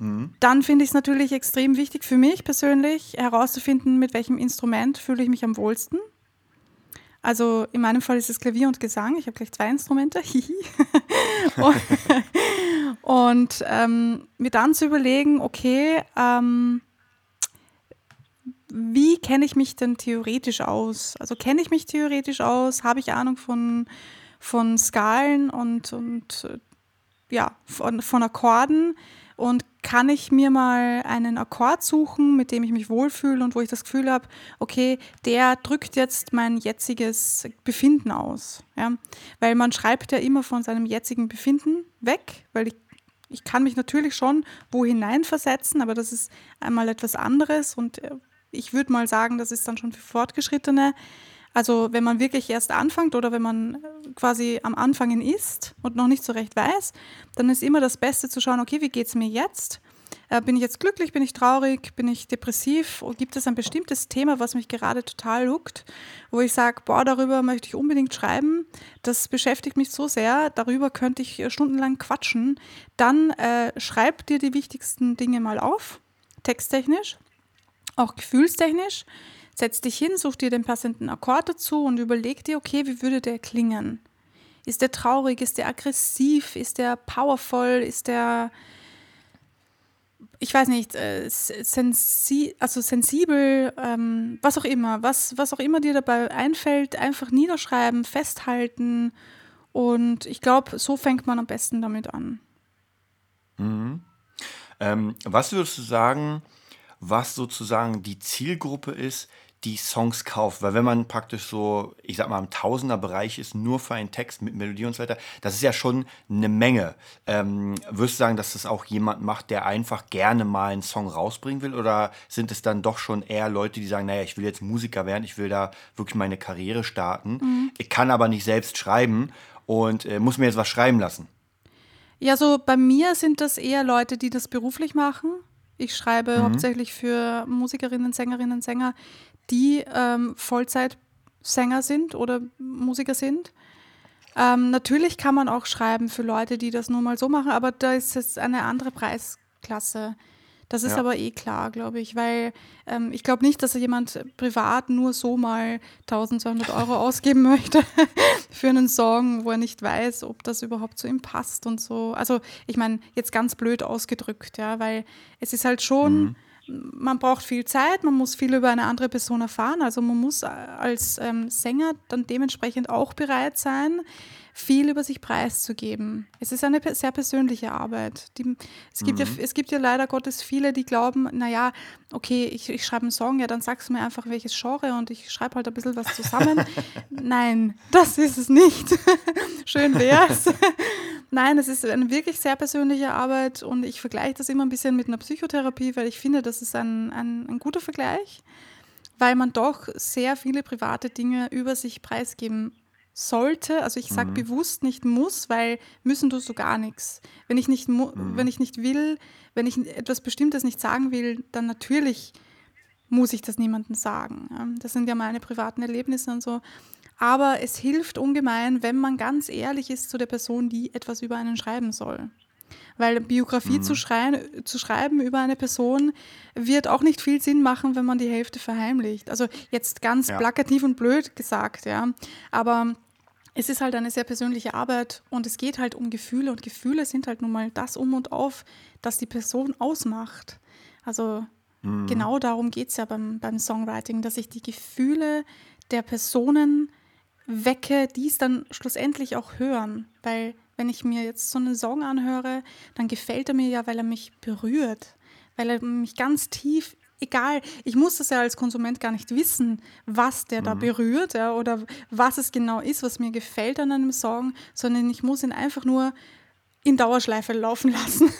Mhm. Dann finde ich es natürlich extrem wichtig für mich persönlich herauszufinden, mit welchem Instrument fühle ich mich am wohlsten. Also in meinem Fall ist es Klavier und Gesang. Ich habe gleich zwei Instrumente. und, und ähm, mir dann zu überlegen, okay, ähm, wie kenne ich mich denn theoretisch aus? Also kenne ich mich theoretisch aus? Habe ich Ahnung von, von Skalen und, und äh, ja, von, von Akkorden? Und kann ich mir mal einen Akkord suchen, mit dem ich mich wohlfühle und wo ich das Gefühl habe, okay, der drückt jetzt mein jetziges Befinden aus. Ja? Weil man schreibt ja immer von seinem jetzigen Befinden weg, weil ich, ich kann mich natürlich schon wo hineinversetzen, aber das ist einmal etwas anderes und äh, ich würde mal sagen, das ist dann schon für Fortgeschrittene. Also wenn man wirklich erst anfängt oder wenn man quasi am Anfangen ist und noch nicht so recht weiß, dann ist immer das Beste zu schauen, okay, wie geht es mir jetzt? Äh, bin ich jetzt glücklich, bin ich traurig, bin ich depressiv? Gibt es ein bestimmtes Thema, was mich gerade total huckt, wo ich sage, boah, darüber möchte ich unbedingt schreiben, das beschäftigt mich so sehr, darüber könnte ich stundenlang quatschen. Dann äh, schreib dir die wichtigsten Dinge mal auf, texttechnisch auch gefühlstechnisch. Setz dich hin, such dir den passenden Akkord dazu und überleg dir, okay, wie würde der klingen? Ist der traurig? Ist der aggressiv? Ist der powerful? Ist der, ich weiß nicht, äh, sensi also sensibel, ähm, was auch immer, was, was auch immer dir dabei einfällt, einfach niederschreiben, festhalten. Und ich glaube, so fängt man am besten damit an. Mhm. Ähm, was würdest du sagen, was sozusagen die Zielgruppe ist, die Songs kauft. Weil wenn man praktisch so, ich sag mal, im Tausenderbereich ist, nur für einen Text mit Melodie und so weiter, das ist ja schon eine Menge. Ähm, würdest du sagen, dass das auch jemand macht, der einfach gerne mal einen Song rausbringen will? Oder sind es dann doch schon eher Leute, die sagen, naja, ich will jetzt Musiker werden, ich will da wirklich meine Karriere starten, mhm. ich kann aber nicht selbst schreiben und äh, muss mir jetzt was schreiben lassen? Ja, so bei mir sind das eher Leute, die das beruflich machen. Ich schreibe mhm. hauptsächlich für Musikerinnen, Sängerinnen, Sänger, die ähm, Vollzeitsänger sind oder Musiker sind. Ähm, natürlich kann man auch schreiben für Leute, die das nur mal so machen, aber da ist es eine andere Preisklasse. Das ist ja. aber eh klar, glaube ich, weil ähm, ich glaube nicht, dass jemand privat nur so mal 1200 Euro ausgeben möchte für einen Song, wo er nicht weiß, ob das überhaupt zu ihm passt und so. Also ich meine, jetzt ganz blöd ausgedrückt, ja, weil es ist halt schon. Mhm man braucht viel Zeit, man muss viel über eine andere Person erfahren. Also man muss als ähm, Sänger dann dementsprechend auch bereit sein, viel über sich preiszugeben. Es ist eine sehr persönliche Arbeit. Die, es, gibt mhm. ja, es gibt ja leider Gottes viele, die glauben, naja, okay, ich, ich schreibe einen Song, ja, dann sagst du mir einfach, welches Genre und ich schreibe halt ein bisschen was zusammen. Nein, das ist es nicht. Schön wär's. Nein, es ist eine wirklich sehr persönliche Arbeit und ich vergleiche das immer ein bisschen mit einer Psychotherapie, weil ich finde, das ist ein, ein, ein guter Vergleich, weil man doch sehr viele private Dinge über sich preisgeben sollte, also ich sage mhm. bewusst nicht muss, weil müssen tust du gar nichts. Wenn ich nicht, mhm. wenn ich nicht will, wenn ich etwas Bestimmtes nicht sagen will, dann natürlich muss ich das niemandem sagen. Das sind ja meine privaten Erlebnisse und so. Aber es hilft ungemein, wenn man ganz ehrlich ist zu der Person, die etwas über einen schreiben soll. Weil Biografie mhm. zu, schreien, zu schreiben über eine Person wird auch nicht viel Sinn machen, wenn man die Hälfte verheimlicht. Also jetzt ganz ja. plakativ und blöd gesagt, ja. Aber es ist halt eine sehr persönliche Arbeit und es geht halt um Gefühle und Gefühle sind halt nun mal das um und auf, das die Person ausmacht. Also mhm. genau darum geht es ja beim, beim Songwriting, dass ich die Gefühle der Personen wecke, die es dann schlussendlich auch hören. Weil wenn ich mir jetzt so einen Song anhöre, dann gefällt er mir ja, weil er mich berührt, weil er mich ganz tief, egal, ich muss das ja als Konsument gar nicht wissen, was der mhm. da berührt ja, oder was es genau ist, was mir gefällt an einem Song, sondern ich muss ihn einfach nur in Dauerschleife laufen lassen.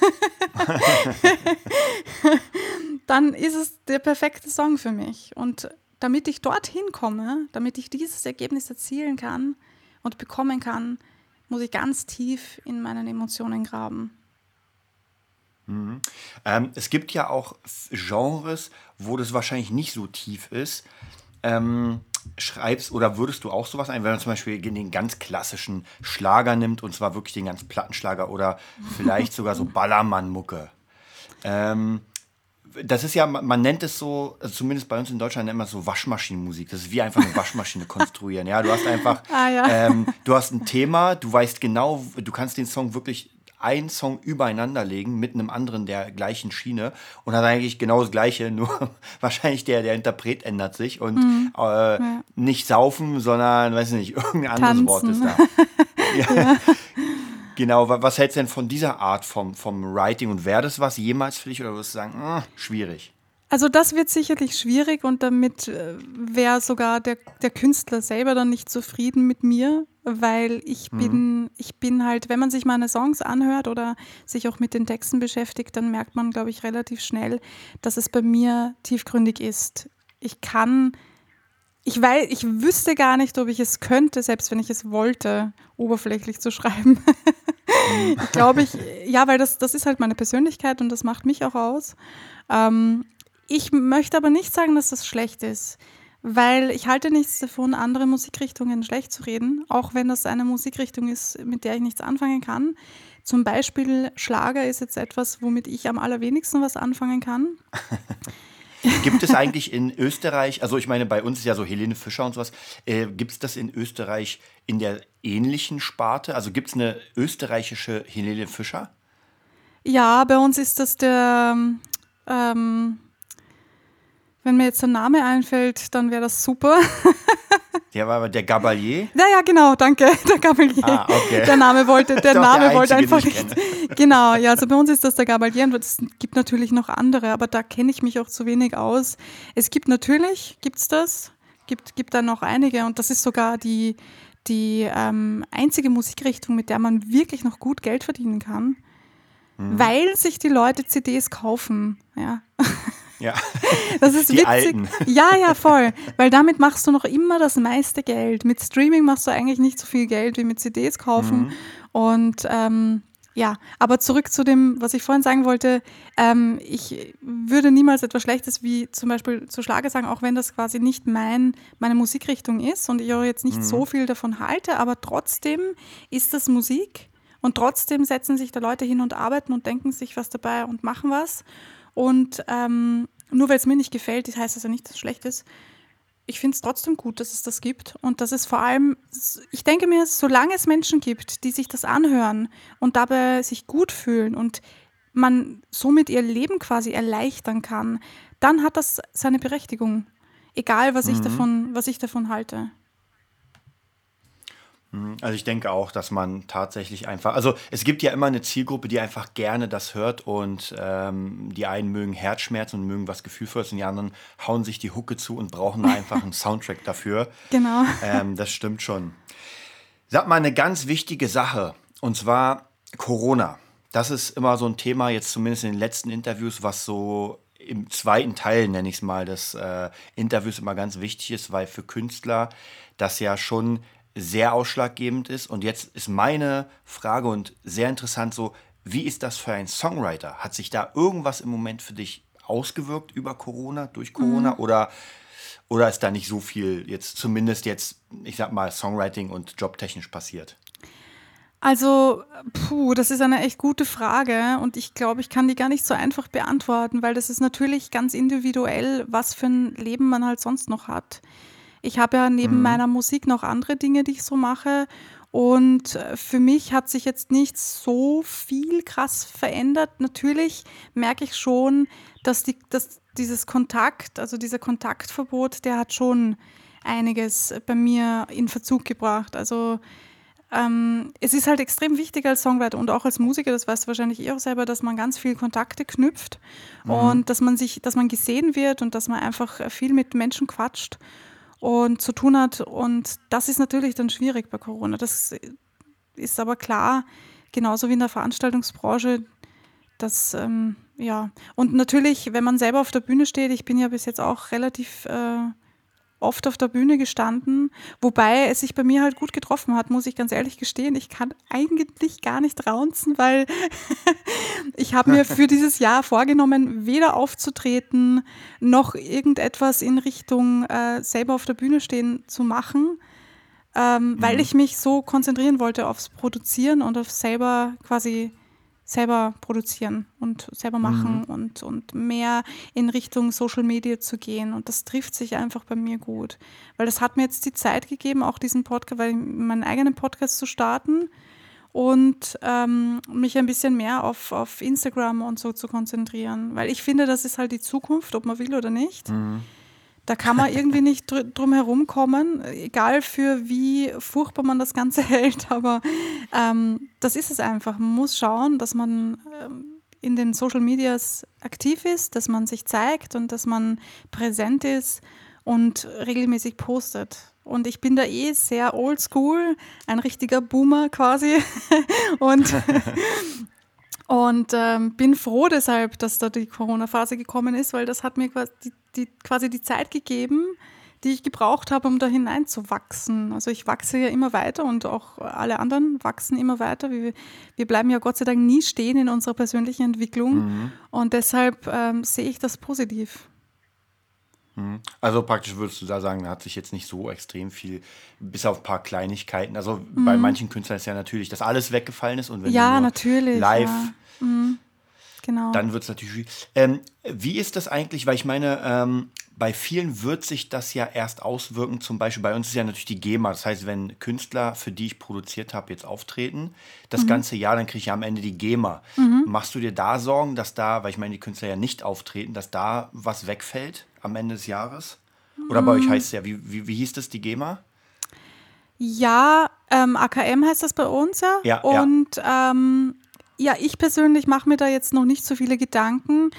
dann ist es der perfekte Song für mich. Und damit ich dorthin komme, damit ich dieses Ergebnis erzielen kann und bekommen kann, muss ich ganz tief in meinen Emotionen graben. Mhm. Ähm, es gibt ja auch Genres, wo das wahrscheinlich nicht so tief ist. Ähm, schreibst oder würdest du auch sowas ein, wenn man zum Beispiel den ganz klassischen Schlager nimmt und zwar wirklich den ganz Plattenschlager oder vielleicht sogar so Ballermann-Mucke? Ähm, das ist ja, man nennt es so, also zumindest bei uns in Deutschland nennt man es so Waschmaschinenmusik. Das ist wie einfach eine Waschmaschine konstruieren. Ja, du hast einfach, ah, ja. ähm, du hast ein Thema, du weißt genau, du kannst den Song wirklich einen Song übereinander legen mit einem anderen der gleichen Schiene und hat eigentlich genau das gleiche, nur wahrscheinlich der, der Interpret ändert sich und mhm. äh, ja. nicht saufen, sondern, weiß nicht, irgendein anderes Tanzen. Wort ist da. ja. ja. Genau, was hältst du denn von dieser Art vom, vom Writing und wäre das was jemals für dich oder würdest du sagen, mh, schwierig? Also das wird sicherlich schwierig und damit äh, wäre sogar der, der Künstler selber dann nicht zufrieden mit mir, weil ich mhm. bin, ich bin halt, wenn man sich meine Songs anhört oder sich auch mit den Texten beschäftigt, dann merkt man, glaube ich, relativ schnell, dass es bei mir tiefgründig ist. Ich kann ich weiß, ich wüsste gar nicht, ob ich es könnte, selbst wenn ich es wollte, oberflächlich zu schreiben. ich glaube ich, ja, weil das, das ist halt meine Persönlichkeit und das macht mich auch aus. Ähm, ich möchte aber nicht sagen, dass das schlecht ist, weil ich halte nichts davon, andere Musikrichtungen schlecht zu reden, auch wenn das eine Musikrichtung ist, mit der ich nichts anfangen kann. Zum Beispiel Schlager ist jetzt etwas, womit ich am allerwenigsten was anfangen kann. Gibt es eigentlich in Österreich, also ich meine, bei uns ist ja so Helene Fischer und sowas, äh, gibt es das in Österreich in der ähnlichen Sparte? Also gibt es eine österreichische Helene Fischer? Ja, bei uns ist das der, ähm, wenn mir jetzt der Name einfällt, dann wäre das super. Der war aber der Gabalier. Ja, ja, genau, danke, der Gabalier. Ah, okay. Der Name wollte, der Doch, Name der wollte einzige, einfach nicht. Genau, ja, also bei uns ist das der Gabalier und es gibt natürlich noch andere, aber da kenne ich mich auch zu wenig aus. Es gibt natürlich, gibt's das, gibt, gibt da noch einige und das ist sogar die, die ähm, einzige Musikrichtung, mit der man wirklich noch gut Geld verdienen kann, Mhm. weil sich die Leute CDs kaufen. Ja. Ja. Das ist Die witzig. alten. Ja, ja, voll. Weil damit machst du noch immer das meiste Geld. Mit Streaming machst du eigentlich nicht so viel Geld wie mit CDs kaufen. Mhm. Und ähm, ja, aber zurück zu dem, was ich vorhin sagen wollte. Ähm, ich würde niemals etwas Schlechtes wie zum Beispiel zu Schlager sagen, auch wenn das quasi nicht mein, meine Musikrichtung ist und ich auch jetzt nicht so viel davon halte, aber trotzdem ist das Musik und trotzdem setzen sich da Leute hin und arbeiten und denken sich was dabei und machen was. Und ähm, nur weil es mir nicht gefällt, das heißt also nicht, dass es schlecht ist. Ich finde es trotzdem gut, dass es das gibt. Und dass es vor allem, ich denke mir, solange es Menschen gibt, die sich das anhören und dabei sich gut fühlen und man somit ihr Leben quasi erleichtern kann, dann hat das seine Berechtigung. Egal, was, ich, davon, was ich davon halte. Also ich denke auch, dass man tatsächlich einfach, also es gibt ja immer eine Zielgruppe, die einfach gerne das hört und ähm, die einen mögen Herzschmerzen und mögen was Gefühlvolles und die anderen hauen sich die Hucke zu und brauchen einfach einen Soundtrack dafür. Genau. Ähm, das stimmt schon. Sag mal eine ganz wichtige Sache und zwar Corona. Das ist immer so ein Thema, jetzt zumindest in den letzten Interviews, was so im zweiten Teil, nenne ich es mal, des äh, Interviews immer ganz wichtig ist, weil für Künstler das ja schon sehr ausschlaggebend ist. Und jetzt ist meine Frage und sehr interessant so, wie ist das für einen Songwriter? Hat sich da irgendwas im Moment für dich ausgewirkt über Corona, durch Corona oder, oder ist da nicht so viel jetzt, zumindest jetzt, ich sag mal, Songwriting und jobtechnisch passiert? Also, puh, das ist eine echt gute Frage und ich glaube, ich kann die gar nicht so einfach beantworten, weil das ist natürlich ganz individuell, was für ein Leben man halt sonst noch hat. Ich habe ja neben meiner Musik noch andere Dinge, die ich so mache und äh, für mich hat sich jetzt nicht so viel krass verändert. Natürlich merke ich schon, dass, die, dass dieses Kontakt, also dieser Kontaktverbot, der hat schon einiges bei mir in Verzug gebracht. Also ähm, es ist halt extrem wichtig als Songwriter und auch als Musiker, das weißt du wahrscheinlich eh auch selber, dass man ganz viel Kontakte knüpft und dass man sich, dass man gesehen wird und dass man einfach viel mit Menschen quatscht und zu tun hat. Und das ist natürlich dann schwierig bei Corona. Das ist aber klar, genauso wie in der Veranstaltungsbranche, dass, ähm, ja, und natürlich, wenn man selber auf der Bühne steht, ich bin ja bis jetzt auch relativ äh, oft auf der Bühne gestanden, wobei es sich bei mir halt gut getroffen hat, muss ich ganz ehrlich gestehen. Ich kann eigentlich gar nicht raunzen, weil ich habe mir für dieses Jahr vorgenommen, weder aufzutreten, noch irgendetwas in Richtung äh, selber auf der Bühne stehen zu machen, ähm, weil ich mich so konzentrieren wollte aufs Produzieren und auf selber quasi selber produzieren und selber machen und, und mehr in Richtung Social Media zu gehen. Und das trifft sich einfach bei mir gut. Weil das hat mir jetzt die Zeit gegeben, auch diesen Podcast, weil meinen eigenen Podcast zu starten und ähm, mich ein bisschen mehr auf, auf Instagram und so zu konzentrieren. Weil ich finde, das ist halt die Zukunft, ob man will oder nicht. Da kann man irgendwie nicht dr drum herum kommen, egal für wie furchtbar man das Ganze hält, aber ähm, das ist es einfach. Man muss schauen, dass man ähm, in den Social Medias aktiv ist, dass man sich zeigt und dass man präsent ist und regelmäßig postet. Und ich bin da eh sehr oldschool, ein richtiger Boomer quasi. und und ähm, bin froh deshalb, dass da die Corona-Phase gekommen ist, weil das hat mir quasi die, die, quasi die Zeit gegeben, die ich gebraucht habe, um da hineinzuwachsen. Also ich wachse ja immer weiter und auch alle anderen wachsen immer weiter. Wir, wir bleiben ja Gott sei Dank nie stehen in unserer persönlichen Entwicklung. Und deshalb ähm, sehe ich das positiv. Also praktisch würdest du da sagen, da hat sich jetzt nicht so extrem viel, bis auf ein paar Kleinigkeiten. Also bei manchen Künstlern ist ja natürlich, dass alles weggefallen ist und wenn Mhm. Ja, du nur natürlich, live, ja. Genau. dann wird es natürlich. Ähm, wie ist das eigentlich, weil ich meine, ähm, bei vielen wird sich das ja erst auswirken, zum Beispiel bei uns ist ja natürlich die GEMA, das heißt, wenn Künstler, für die ich produziert habe, jetzt auftreten, Mhm. das ganze Jahr, dann kriege ich ja am Ende die GEMA. Machst du dir da Sorgen, dass da, weil ich meine, die Künstler ja nicht auftreten, dass da was wegfällt am Ende des Jahres? Oder bei euch Mhm. heißt es ja, wie, wie, wie hieß das, die GEMA? Ja, ähm, AKM heißt das bei uns ja. Ja, Und ja, ähm, ja ich persönlich mache mir da jetzt noch nicht so viele Gedanken.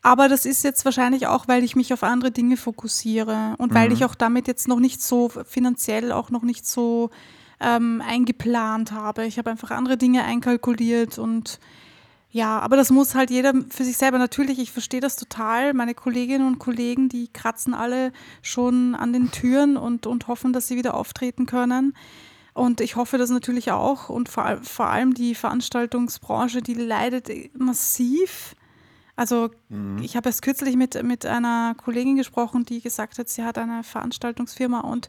Aber das ist jetzt wahrscheinlich auch, weil ich mich auf andere Dinge fokussiere und mhm. weil ich auch damit jetzt noch nicht so finanziell auch noch nicht so ähm, eingeplant habe. Ich habe einfach andere Dinge einkalkuliert und ja, aber das muss halt jeder für sich selber. Natürlich, ich verstehe das total. Meine Kolleginnen und Kollegen, die kratzen alle schon an den Türen und, und hoffen, dass sie wieder auftreten können. Und ich hoffe das natürlich auch. Und vor, vor allem die Veranstaltungsbranche, die leidet massiv. Also mhm. ich habe erst kürzlich mit, mit einer Kollegin gesprochen, die gesagt hat, sie hat eine Veranstaltungsfirma und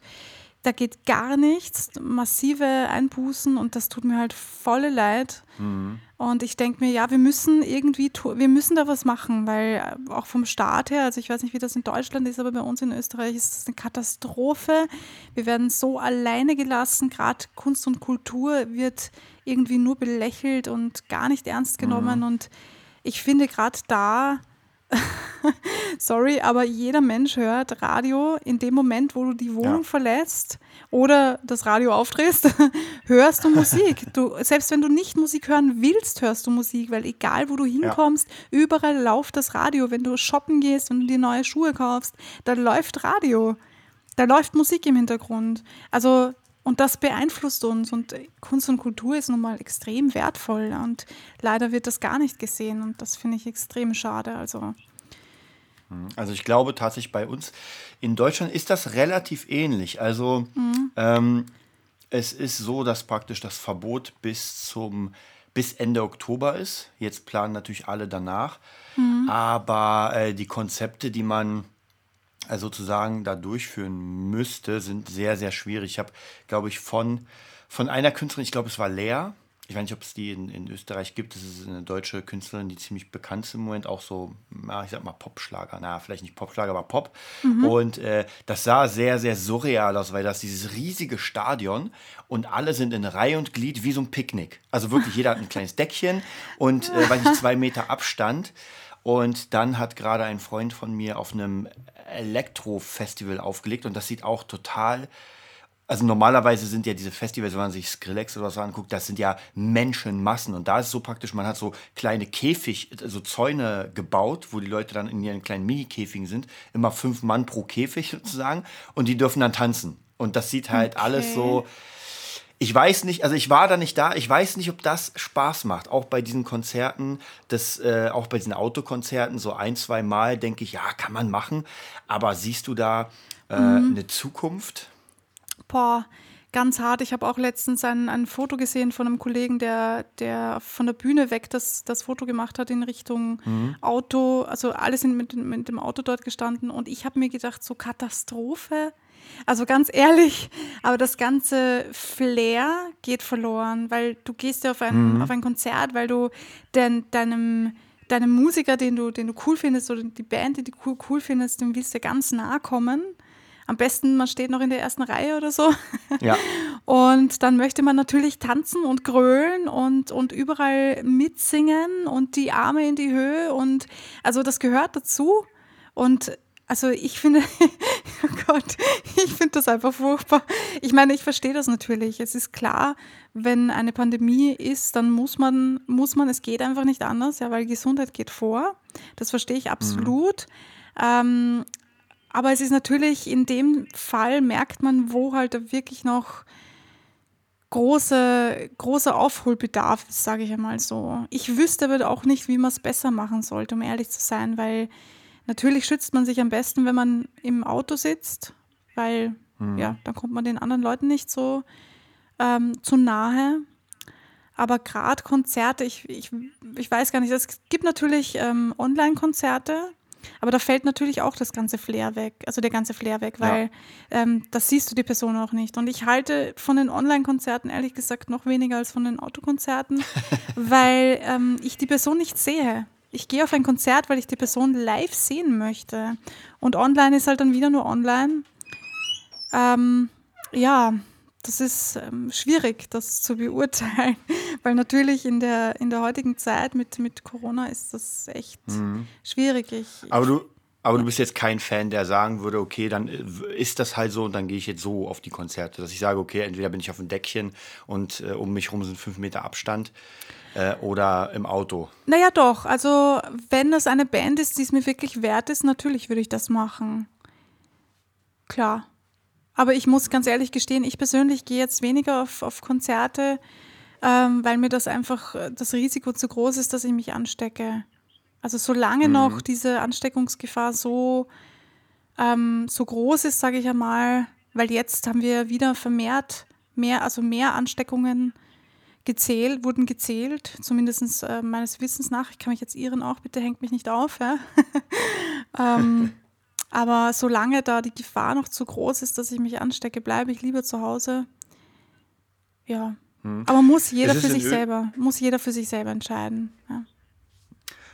da geht gar nichts, massive Einbußen und das tut mir halt volle leid. Mhm. Und ich denke mir, ja, wir müssen irgendwie, wir müssen da was machen, weil äh, auch vom Staat her, also ich weiß nicht, wie das in Deutschland ist, aber bei uns in Österreich ist das eine Katastrophe. Wir werden so alleine gelassen, gerade Kunst und Kultur wird irgendwie nur belächelt und gar nicht ernst genommen. Mhm. Und ich finde gerade da Sorry, aber jeder Mensch hört Radio in dem Moment, wo du die Wohnung ja. verlässt oder das Radio aufdrehst, hörst du Musik. Du, selbst wenn du nicht Musik hören willst, hörst du Musik, weil egal wo du hinkommst, ja. überall läuft das Radio. Wenn du shoppen gehst, wenn du dir neue Schuhe kaufst, da läuft Radio. Da läuft Musik im Hintergrund. Also und das beeinflusst uns und Kunst und Kultur ist nun mal extrem wertvoll und leider wird das gar nicht gesehen und das finde ich extrem schade. Also. Also ich glaube tatsächlich bei uns in Deutschland ist das relativ ähnlich. Also mhm. ähm, es ist so, dass praktisch das Verbot bis zum bis Ende Oktober ist. Jetzt planen natürlich alle danach. Mhm. Aber äh, die Konzepte, die man äh, sozusagen da durchführen müsste, sind sehr, sehr schwierig. Ich habe, glaube ich, von, von einer Künstlerin, ich glaube, es war Lea, ich weiß nicht, ob es die in, in Österreich gibt. Das ist eine deutsche Künstlerin, die ziemlich bekannt ist im Moment, auch so, ich sag mal, Popschlager. Na, vielleicht nicht Popschlager, aber Pop. Mhm. Und äh, das sah sehr, sehr surreal aus, weil das dieses riesige Stadion und alle sind in Reihe und Glied wie so ein Picknick. Also wirklich, jeder hat ein kleines Deckchen und, äh, weiß nicht, zwei Meter Abstand. Und dann hat gerade ein Freund von mir auf einem Elektro-Festival aufgelegt und das sieht auch total. Also normalerweise sind ja diese Festivals, wenn man sich Skrillex oder so anguckt, das sind ja Menschenmassen. Und da ist es so praktisch, man hat so kleine Käfig, so Zäune gebaut, wo die Leute dann in ihren kleinen Mini-Käfigen sind. Immer fünf Mann pro Käfig sozusagen. Und die dürfen dann tanzen. Und das sieht halt okay. alles so ich weiß nicht, also ich war da nicht da, ich weiß nicht, ob das Spaß macht. Auch bei diesen Konzerten, das, äh, auch bei diesen Autokonzerten, so ein, zwei Mal denke ich, ja, kann man machen. Aber siehst du da äh, mhm. eine Zukunft? Boah, ganz hart. Ich habe auch letztens ein, ein Foto gesehen von einem Kollegen, der, der von der Bühne weg das, das Foto gemacht hat in Richtung mhm. Auto. Also alle sind mit, mit dem Auto dort gestanden und ich habe mir gedacht, so Katastrophe also ganz ehrlich, aber das ganze Flair geht verloren, weil du gehst ja auf ein, mhm. auf ein Konzert, weil du den, deinem, deinem Musiker, den du, den du cool findest, oder die Band, die du cool, cool findest, dem willst du ganz nahe kommen. Am besten, man steht noch in der ersten Reihe oder so. Ja. Und dann möchte man natürlich tanzen und grölen und, und überall mitsingen und die Arme in die Höhe. Und also das gehört dazu. Und also ich finde, oh Gott, ich finde das einfach furchtbar. Ich meine, ich verstehe das natürlich. Es ist klar, wenn eine Pandemie ist, dann muss man, muss man, es geht einfach nicht anders, ja, weil Gesundheit geht vor. Das verstehe ich absolut. Mhm. Ähm, aber es ist natürlich, in dem Fall merkt man, wo halt wirklich noch große, großer Aufholbedarf ist, sage ich einmal so. Ich wüsste aber auch nicht, wie man es besser machen sollte, um ehrlich zu sein, weil Natürlich schützt man sich am besten, wenn man im Auto sitzt, weil mhm. ja, dann kommt man den anderen Leuten nicht so ähm, zu nahe. Aber gerade Konzerte, ich, ich, ich weiß gar nicht, es gibt natürlich ähm, Online-Konzerte, aber da fällt natürlich auch das ganze Flair weg, also der ganze Flair weg, weil ja. ähm, das siehst du die Person auch nicht. Und ich halte von den Online-Konzerten ehrlich gesagt noch weniger als von den Autokonzerten, weil ähm, ich die Person nicht sehe ich gehe auf ein Konzert, weil ich die Person live sehen möchte. Und online ist halt dann wieder nur online. Ähm, ja, das ist ähm, schwierig, das zu beurteilen, weil natürlich in der, in der heutigen Zeit mit, mit Corona ist das echt mhm. schwierig. Ich, Aber du, Aber du bist jetzt kein Fan, der sagen würde, okay, dann äh, ist das halt so und dann gehe ich jetzt so auf die Konzerte. Dass ich sage, okay, entweder bin ich auf dem Deckchen und äh, um mich herum sind fünf Meter Abstand äh, oder im Auto. Naja, doch. Also, wenn das eine Band ist, die es mir wirklich wert ist, natürlich würde ich das machen. Klar. Aber ich muss ganz ehrlich gestehen, ich persönlich gehe jetzt weniger auf, auf Konzerte, ähm, weil mir das einfach äh, das Risiko zu groß ist, dass ich mich anstecke. Also solange mhm. noch diese Ansteckungsgefahr so, ähm, so groß ist, sage ich einmal, weil jetzt haben wir wieder vermehrt mehr, also mehr Ansteckungen gezählt, wurden gezählt, zumindest äh, meines Wissens nach. Ich kann mich jetzt irren auch, bitte hängt mich nicht auf. Ja? ähm, aber solange da die Gefahr noch zu groß ist, dass ich mich anstecke, bleibe ich lieber zu Hause. Ja. Hm. Aber muss jeder für sich selber, muss jeder für sich selber entscheiden. Ja.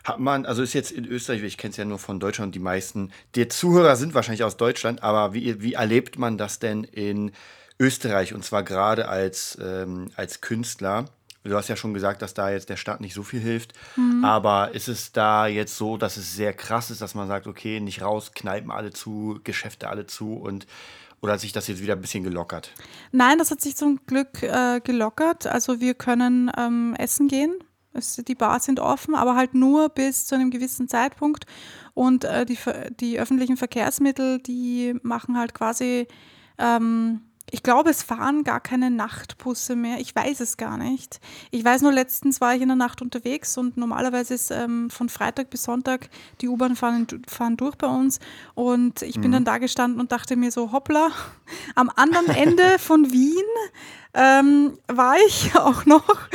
Hat man, also ist jetzt in Österreich, ich kenne es ja nur von Deutschland, die meisten der Zuhörer sind wahrscheinlich aus Deutschland, aber wie, wie erlebt man das denn in Österreich und zwar gerade als, ähm, als Künstler? Du hast ja schon gesagt, dass da jetzt der Staat nicht so viel hilft. Mhm. Aber ist es da jetzt so, dass es sehr krass ist, dass man sagt, okay, nicht raus, Kneipen alle zu, Geschäfte alle zu und oder hat sich das jetzt wieder ein bisschen gelockert? Nein, das hat sich zum Glück äh, gelockert. Also wir können ähm, essen gehen, es, die Bars sind offen, aber halt nur bis zu einem gewissen Zeitpunkt. Und äh, die, die öffentlichen Verkehrsmittel, die machen halt quasi, ähm, ich glaube, es fahren gar keine Nachtbusse mehr. Ich weiß es gar nicht. Ich weiß nur, letztens war ich in der Nacht unterwegs und normalerweise ist ähm, von Freitag bis Sonntag die U-Bahn fahren, fahren durch bei uns. Und ich bin mhm. dann da gestanden und dachte mir so, hoppla, am anderen Ende von Wien ähm, war ich auch noch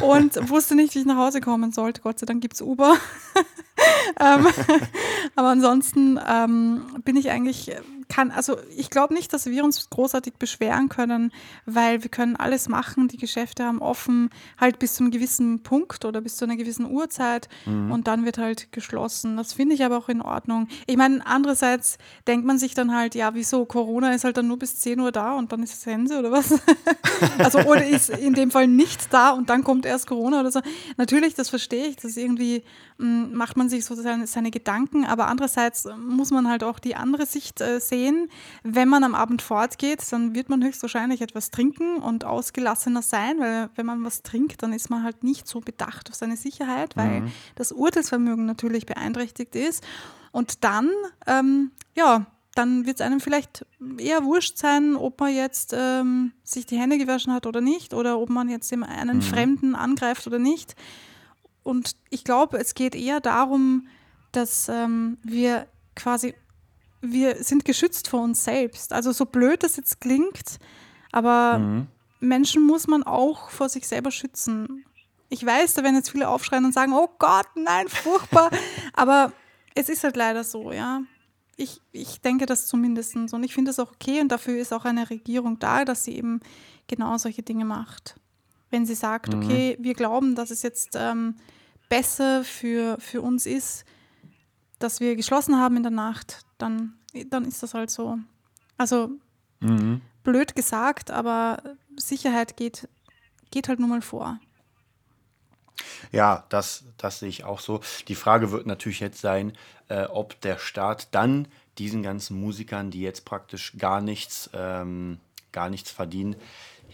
und wusste nicht, wie ich nach Hause kommen sollte. Gott sei Dank gibt es Uber. ähm, aber ansonsten ähm, bin ich eigentlich kann, also ich glaube nicht, dass wir uns großartig beschweren können, weil wir können alles machen. Die Geschäfte haben offen, halt bis zu einem gewissen Punkt oder bis zu einer gewissen Uhrzeit mhm. und dann wird halt geschlossen. Das finde ich aber auch in Ordnung. Ich meine, andererseits denkt man sich dann halt, ja, wieso? Corona ist halt dann nur bis 10 Uhr da und dann ist es Sense oder was? also oder ist in dem Fall nicht da und dann kommt erst Corona oder so. Natürlich, das verstehe ich, das irgendwie mh, mm, macht man sich so seine, seine, Gedanken, aber andererseits muss man halt auch die andere Sicht äh, sehen sehen, wenn man am Abend fortgeht, dann wird man höchstwahrscheinlich etwas trinken und ausgelassener sein, weil wenn man was trinkt, dann ist man halt nicht so bedacht auf seine Sicherheit, weil mhm. das Urteilsvermögen natürlich beeinträchtigt ist. Und dann, ähm, ja, dann wird es einem vielleicht eher wurscht sein, ob man jetzt ähm, sich die Hände gewaschen hat oder nicht oder ob man jetzt einen mhm. Fremden angreift oder nicht. Und ich glaube, es geht eher darum, dass ähm, wir quasi wir sind geschützt vor uns selbst. Also so blöd das jetzt klingt, aber mhm. Menschen muss man auch vor sich selber schützen. Ich weiß, da werden jetzt viele aufschreien und sagen, oh Gott, nein, furchtbar. aber es ist halt leider so, ja. Ich, ich denke das zumindest und ich finde es auch okay und dafür ist auch eine Regierung da, dass sie eben genau solche Dinge macht. Wenn sie sagt, mhm. okay, wir glauben, dass es jetzt ähm, besser für, für uns ist, dass wir geschlossen haben in der Nacht, dann, dann ist das halt so. Also mhm. blöd gesagt, aber Sicherheit geht, geht halt nun mal vor. Ja, das, das sehe ich auch so. Die Frage wird natürlich jetzt sein, äh, ob der Staat dann diesen ganzen Musikern, die jetzt praktisch gar nichts, ähm, gar nichts verdienen,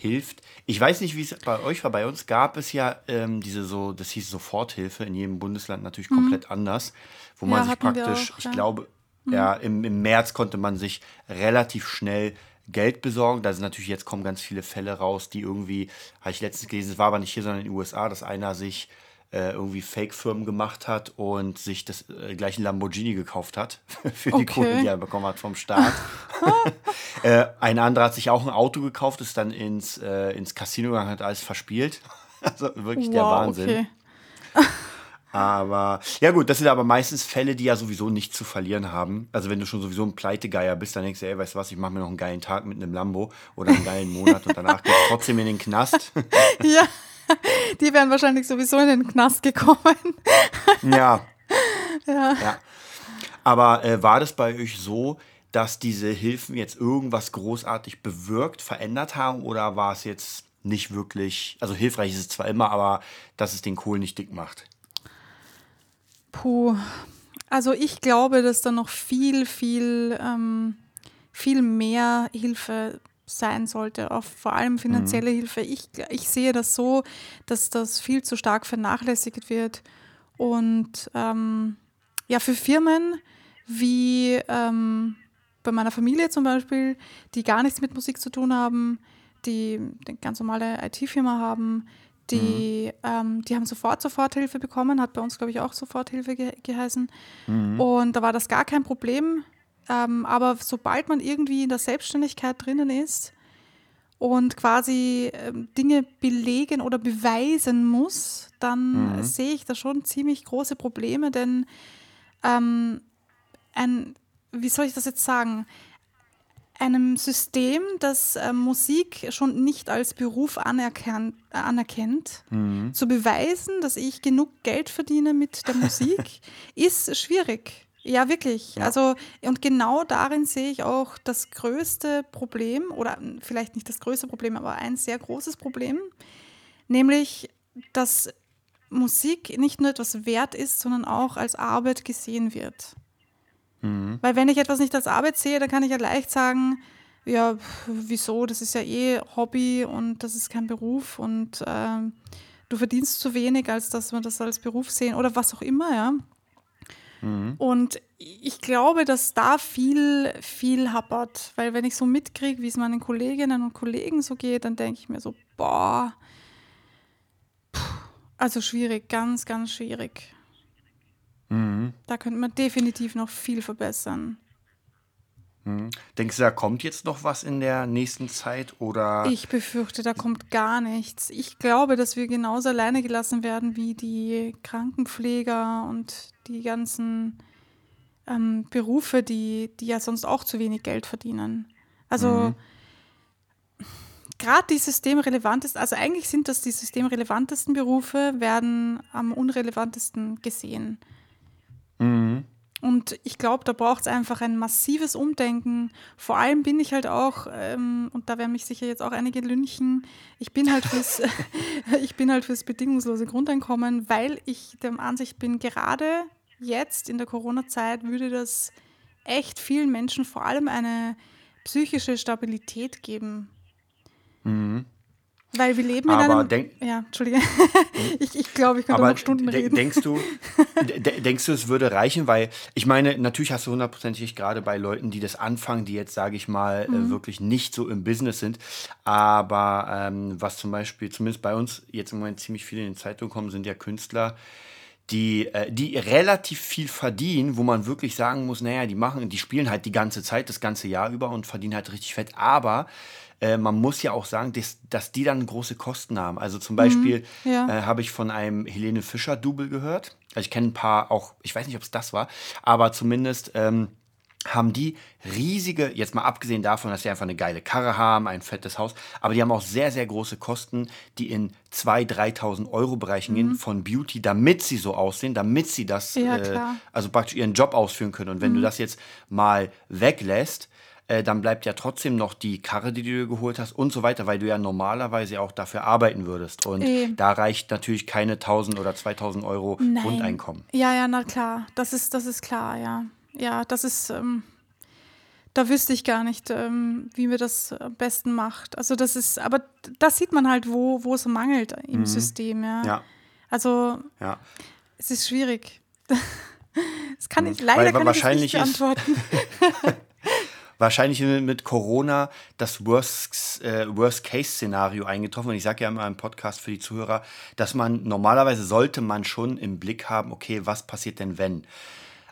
hilft. Ich weiß nicht, wie es bei euch war. Bei uns gab es ja ähm, diese so, das hieß Soforthilfe in jedem Bundesland natürlich mhm. komplett anders, wo man sich praktisch, auch, ich ja. glaube, mhm. ja, im, im März konnte man sich relativ schnell Geld besorgen. Da sind natürlich jetzt kommen ganz viele Fälle raus, die irgendwie, habe ich letztens gelesen, es war aber nicht hier, sondern in den USA, dass einer sich äh, irgendwie Fake-Firmen gemacht hat und sich das äh, gleiche Lamborghini gekauft hat für die okay. Kohle, die er bekommen hat vom Staat. äh, ein anderer hat sich auch ein Auto gekauft, ist dann ins, äh, ins Casino gegangen, hat alles verspielt. also wirklich wow, der Wahnsinn. Okay. Aber ja gut, das sind aber meistens Fälle, die ja sowieso nichts zu verlieren haben. Also wenn du schon sowieso ein Pleitegeier bist, dann denkst du, ey, weißt du was, ich mache mir noch einen geilen Tag mit einem Lambo oder einen geilen Monat und danach geht trotzdem in den Knast. ja. Die wären wahrscheinlich sowieso in den Knast gekommen. ja. ja. ja. Aber äh, war das bei euch so, dass diese Hilfen jetzt irgendwas großartig bewirkt, verändert haben oder war es jetzt nicht wirklich, also hilfreich ist es zwar immer, aber dass es den Kohl nicht dick macht? Puh. Also ich glaube, dass da noch viel, viel, ähm, viel mehr Hilfe sein sollte, auch vor allem finanzielle mhm. Hilfe. Ich, ich sehe das so, dass das viel zu stark vernachlässigt wird. Und ähm, ja, für Firmen wie ähm, bei meiner Familie zum Beispiel, die gar nichts mit Musik zu tun haben, die eine ganz normale IT-Firma haben, die, mhm. ähm, die haben sofort Soforthilfe bekommen, hat bei uns, glaube ich, auch Soforthilfe ge geheißen. Mhm. Und da war das gar kein Problem. Ähm, aber sobald man irgendwie in der Selbstständigkeit drinnen ist und quasi ähm, Dinge belegen oder beweisen muss, dann mhm. sehe ich da schon ziemlich große Probleme, denn ähm, ein, wie soll ich das jetzt sagen? einem System, das äh, Musik schon nicht als Beruf anerkannt, anerkennt, mhm. zu beweisen, dass ich genug Geld verdiene mit der Musik, ist schwierig. Ja, wirklich. Ja. Also, und genau darin sehe ich auch das größte Problem, oder vielleicht nicht das größte Problem, aber ein sehr großes Problem, nämlich, dass Musik nicht nur etwas wert ist, sondern auch als Arbeit gesehen wird. Mhm. Weil wenn ich etwas nicht als Arbeit sehe, dann kann ich ja leicht sagen, ja, wieso, das ist ja eh Hobby und das ist kein Beruf und äh, du verdienst zu wenig, als dass wir das als Beruf sehen oder was auch immer, ja. Mhm. Und ich glaube, dass da viel, viel happert, weil wenn ich so mitkriege, wie es meinen Kolleginnen und Kollegen so geht, dann denke ich mir so, boah, also schwierig, ganz, ganz schwierig. Mhm. Da könnte man definitiv noch viel verbessern. Mhm. Denkst du, da kommt jetzt noch was in der nächsten Zeit oder? Ich befürchte, da kommt gar nichts. Ich glaube, dass wir genauso alleine gelassen werden wie die Krankenpfleger und die ganzen ähm, Berufe, die, die ja sonst auch zu wenig Geld verdienen. Also mhm. gerade die systemrelevantesten, also eigentlich sind das die systemrelevantesten Berufe, werden am unrelevantesten gesehen. Und ich glaube, da braucht es einfach ein massives Umdenken. Vor allem bin ich halt auch, ähm, und da werden mich sicher jetzt auch einige lünchen, ich bin halt fürs, ich bin halt fürs bedingungslose Grundeinkommen, weil ich der Ansicht bin, gerade jetzt in der Corona-Zeit würde das echt vielen Menschen vor allem eine psychische Stabilität geben. Mhm. Weil wir leben in aber einem. Denk, ja, Entschuldige. ich, ich glaube, ich könnte noch Stunden reden. Denkst du, denkst du, es würde reichen? Weil ich meine, natürlich hast du hundertprozentig gerade bei Leuten, die das anfangen, die jetzt, sage ich mal, äh, mhm. wirklich nicht so im Business sind. Aber ähm, was zum Beispiel, zumindest bei uns jetzt im Moment ziemlich viele in den Zeitungen kommen, sind ja Künstler, die, äh, die relativ viel verdienen, wo man wirklich sagen muss, naja, die machen, die spielen halt die ganze Zeit, das ganze Jahr über und verdienen halt richtig fett. Aber äh, man muss ja auch sagen, dass, dass die dann große Kosten haben. Also zum Beispiel mhm, ja. äh, habe ich von einem Helene Fischer-Double gehört. Also ich kenne ein paar auch, ich weiß nicht, ob es das war, aber zumindest ähm, haben die riesige, jetzt mal abgesehen davon, dass sie einfach eine geile Karre haben, ein fettes Haus, aber die haben auch sehr, sehr große Kosten, die in 2.000, 3.000 Euro Bereichen mhm. gehen von Beauty, damit sie so aussehen, damit sie das, ja, äh, also praktisch ihren Job ausführen können. Und wenn mhm. du das jetzt mal weglässt, äh, dann bleibt ja trotzdem noch die Karre, die du geholt hast und so weiter, weil du ja normalerweise auch dafür arbeiten würdest. Und e. da reicht natürlich keine 1000 oder 2000 Euro Nein. Grundeinkommen. Ja, ja, na klar. Das ist, das ist klar, ja. Ja, das ist. Ähm da wüsste ich gar nicht, ähm, wie mir das am besten macht. Also das ist, aber da sieht man halt, wo, wo es mangelt im mhm. System, ja. ja. Also ja. es ist schwierig. Das kann ich leider Weil, kann ich nicht beantworten. wahrscheinlich mit Corona das Worst, äh, Worst-Case-Szenario eingetroffen. Und ich sage ja immer im Podcast für die Zuhörer, dass man normalerweise sollte man schon im Blick haben, okay, was passiert denn, wenn?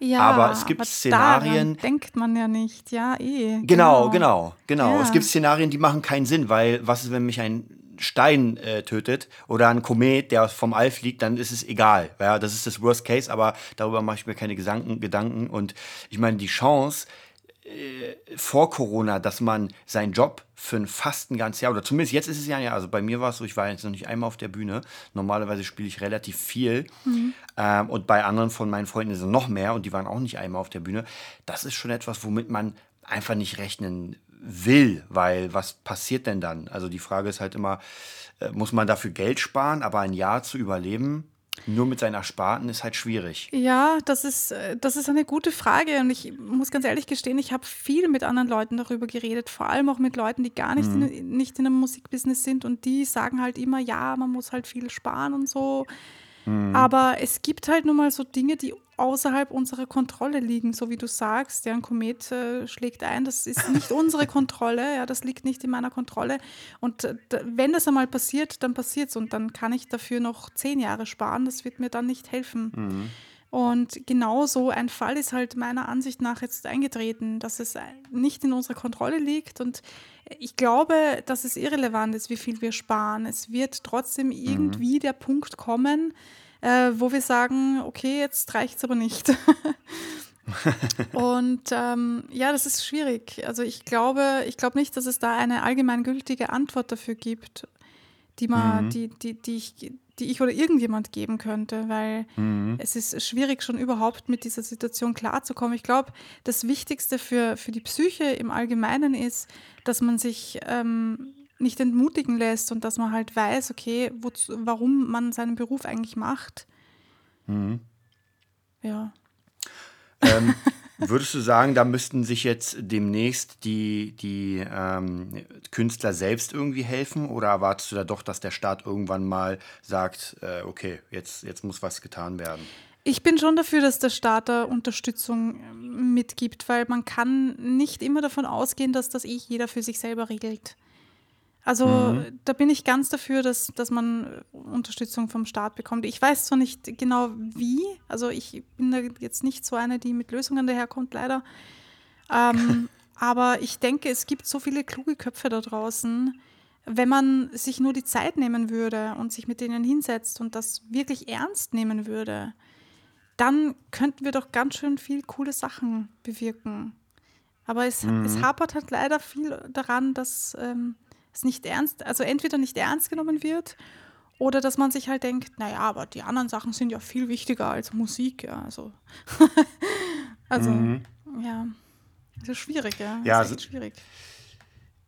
Ja, aber es gibt aber Szenarien. denkt man ja nicht, ja, eh. Genau, genau, genau. genau. Ja. Es gibt Szenarien, die machen keinen Sinn, weil was ist, wenn mich ein Stein äh, tötet oder ein Komet, der vom All fliegt, dann ist es egal. Ja, das ist das Worst Case, aber darüber mache ich mir keine Gedanken. Und ich meine, die Chance, vor Corona, dass man seinen Job für ein fast ein ganzes Jahr, oder zumindest jetzt ist es ja, ja, also bei mir war es so, ich war jetzt noch nicht einmal auf der Bühne. Normalerweise spiele ich relativ viel. Mhm. Ähm, und bei anderen von meinen Freunden ist es noch mehr und die waren auch nicht einmal auf der Bühne. Das ist schon etwas, womit man einfach nicht rechnen will, weil was passiert denn dann? Also die Frage ist halt immer, äh, muss man dafür Geld sparen, aber ein Jahr zu überleben, nur mit seinen Ersparten ist halt schwierig. Ja, das ist, äh, das ist eine gute Frage und ich muss ganz ehrlich gestehen, ich habe viel mit anderen Leuten darüber geredet, vor allem auch mit Leuten, die gar nicht, mhm. in, nicht in einem Musikbusiness sind und die sagen halt immer, ja, man muss halt viel sparen und so. Mhm. Aber es gibt halt nun mal so Dinge, die außerhalb unserer Kontrolle liegen, so wie du sagst. Ja, ein Komet äh, schlägt ein, das ist nicht unsere Kontrolle, ja, das liegt nicht in meiner Kontrolle. Und äh, wenn das einmal passiert, dann passiert es und dann kann ich dafür noch zehn Jahre sparen, das wird mir dann nicht helfen. Mhm. Und genau so ein Fall ist halt meiner Ansicht nach jetzt eingetreten, dass es nicht in unserer Kontrolle liegt. Und ich glaube, dass es irrelevant ist, wie viel wir sparen. Es wird trotzdem mhm. irgendwie der Punkt kommen, äh, wo wir sagen, okay, jetzt reicht es aber nicht. und ähm, ja, das ist schwierig. Also ich glaube, ich glaube nicht, dass es da eine allgemeingültige Antwort dafür gibt, die man, mhm. die, die, die ich, die ich oder irgendjemand geben könnte, weil mhm. es ist schwierig, schon überhaupt mit dieser Situation klarzukommen. Ich glaube, das Wichtigste für, für die Psyche im Allgemeinen ist, dass man sich ähm, nicht entmutigen lässt und dass man halt weiß, okay, wozu, warum man seinen Beruf eigentlich macht. Mhm. Ja. Ähm, würdest du sagen, da müssten sich jetzt demnächst die, die ähm, Künstler selbst irgendwie helfen oder erwartest du da doch, dass der Staat irgendwann mal sagt, äh, okay, jetzt, jetzt muss was getan werden? Ich bin schon dafür, dass der Staat da Unterstützung ähm, mitgibt, weil man kann nicht immer davon ausgehen, dass das eh jeder für sich selber regelt. Also mhm. da bin ich ganz dafür, dass, dass man Unterstützung vom Staat bekommt. Ich weiß zwar nicht genau wie, also ich bin da jetzt nicht so eine, die mit Lösungen daherkommt, leider. Ähm, aber ich denke, es gibt so viele kluge Köpfe da draußen, wenn man sich nur die Zeit nehmen würde und sich mit denen hinsetzt und das wirklich ernst nehmen würde, dann könnten wir doch ganz schön viel coole Sachen bewirken. Aber es, mhm. es hapert halt leider viel daran, dass ähm, es nicht ernst, also entweder nicht ernst genommen wird oder dass man sich halt denkt, naja, aber die anderen Sachen sind ja viel wichtiger als Musik, ja. Also, also mhm. ja, das ist schwierig, ja. Ja, ist echt schwierig.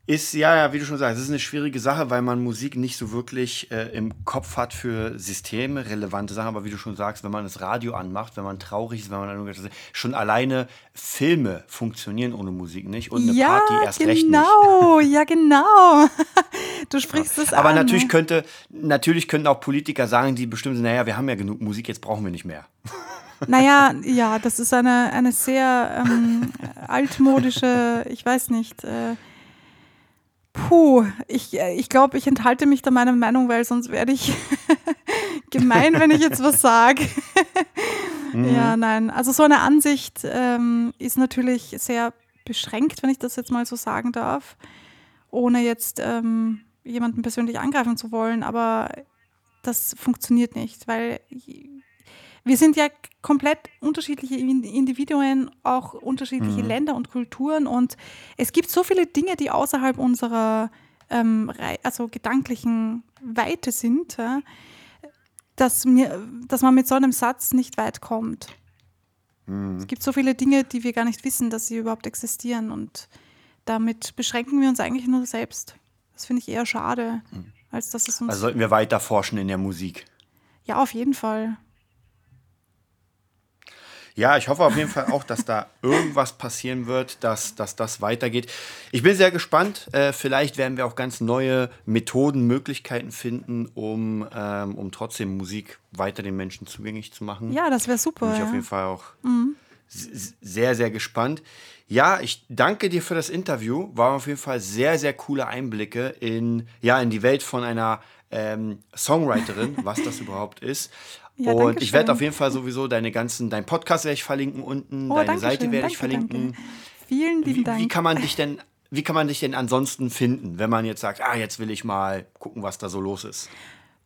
Ist, ja, ja, wie du schon sagst, es ist eine schwierige Sache, weil man Musik nicht so wirklich äh, im Kopf hat für Systeme, relevante Sachen. Aber wie du schon sagst, wenn man das Radio anmacht, wenn man traurig ist, wenn man schon alleine Filme funktionieren ohne Musik nicht und eine ja, Party erst genau, recht nicht. Genau, ja, genau. Du sprichst es ja. Aber an. Aber natürlich könnte, natürlich könnten auch Politiker sagen, die bestimmt sind, naja, wir haben ja genug Musik, jetzt brauchen wir nicht mehr. Naja, ja, das ist eine, eine sehr ähm, altmodische, ich weiß nicht, äh, Puh, ich, äh, ich glaube, ich enthalte mich da meiner Meinung, weil sonst werde ich gemein, wenn ich jetzt was sage. mhm. Ja, nein. Also so eine Ansicht ähm, ist natürlich sehr beschränkt, wenn ich das jetzt mal so sagen darf, ohne jetzt ähm, jemanden persönlich angreifen zu wollen. Aber das funktioniert nicht, weil wir sind ja komplett unterschiedliche Individuen, auch unterschiedliche mhm. Länder und Kulturen und es gibt so viele Dinge, die außerhalb unserer ähm, also gedanklichen Weite sind, ja, dass, mir, dass man mit so einem Satz nicht weit kommt. Mhm. Es gibt so viele Dinge, die wir gar nicht wissen, dass sie überhaupt existieren und damit beschränken wir uns eigentlich nur selbst. Das finde ich eher schade, mhm. als dass es uns. Also sollten wir weiter forschen in der Musik. Ja, auf jeden Fall. Ja, ich hoffe auf jeden Fall auch, dass da irgendwas passieren wird, dass, dass das weitergeht. Ich bin sehr gespannt. Äh, vielleicht werden wir auch ganz neue Methoden, Möglichkeiten finden, um, ähm, um trotzdem Musik weiter den Menschen zugänglich zu machen. Ja, das wäre super. Bin ich ja. auf jeden Fall auch mhm. sehr, sehr gespannt. Ja, ich danke dir für das Interview. War auf jeden Fall sehr, sehr coole Einblicke in, ja, in die Welt von einer ähm, Songwriterin, was das überhaupt ist. Ja, und ich werde auf jeden Fall sowieso deine ganzen, dein Podcast werde ich verlinken unten, oh, deine Seite werde ich verlinken. Danke. Vielen lieben wie, Dank. Wie kann man dich denn, wie kann man dich denn ansonsten finden, wenn man jetzt sagt, ah, jetzt will ich mal gucken, was da so los ist?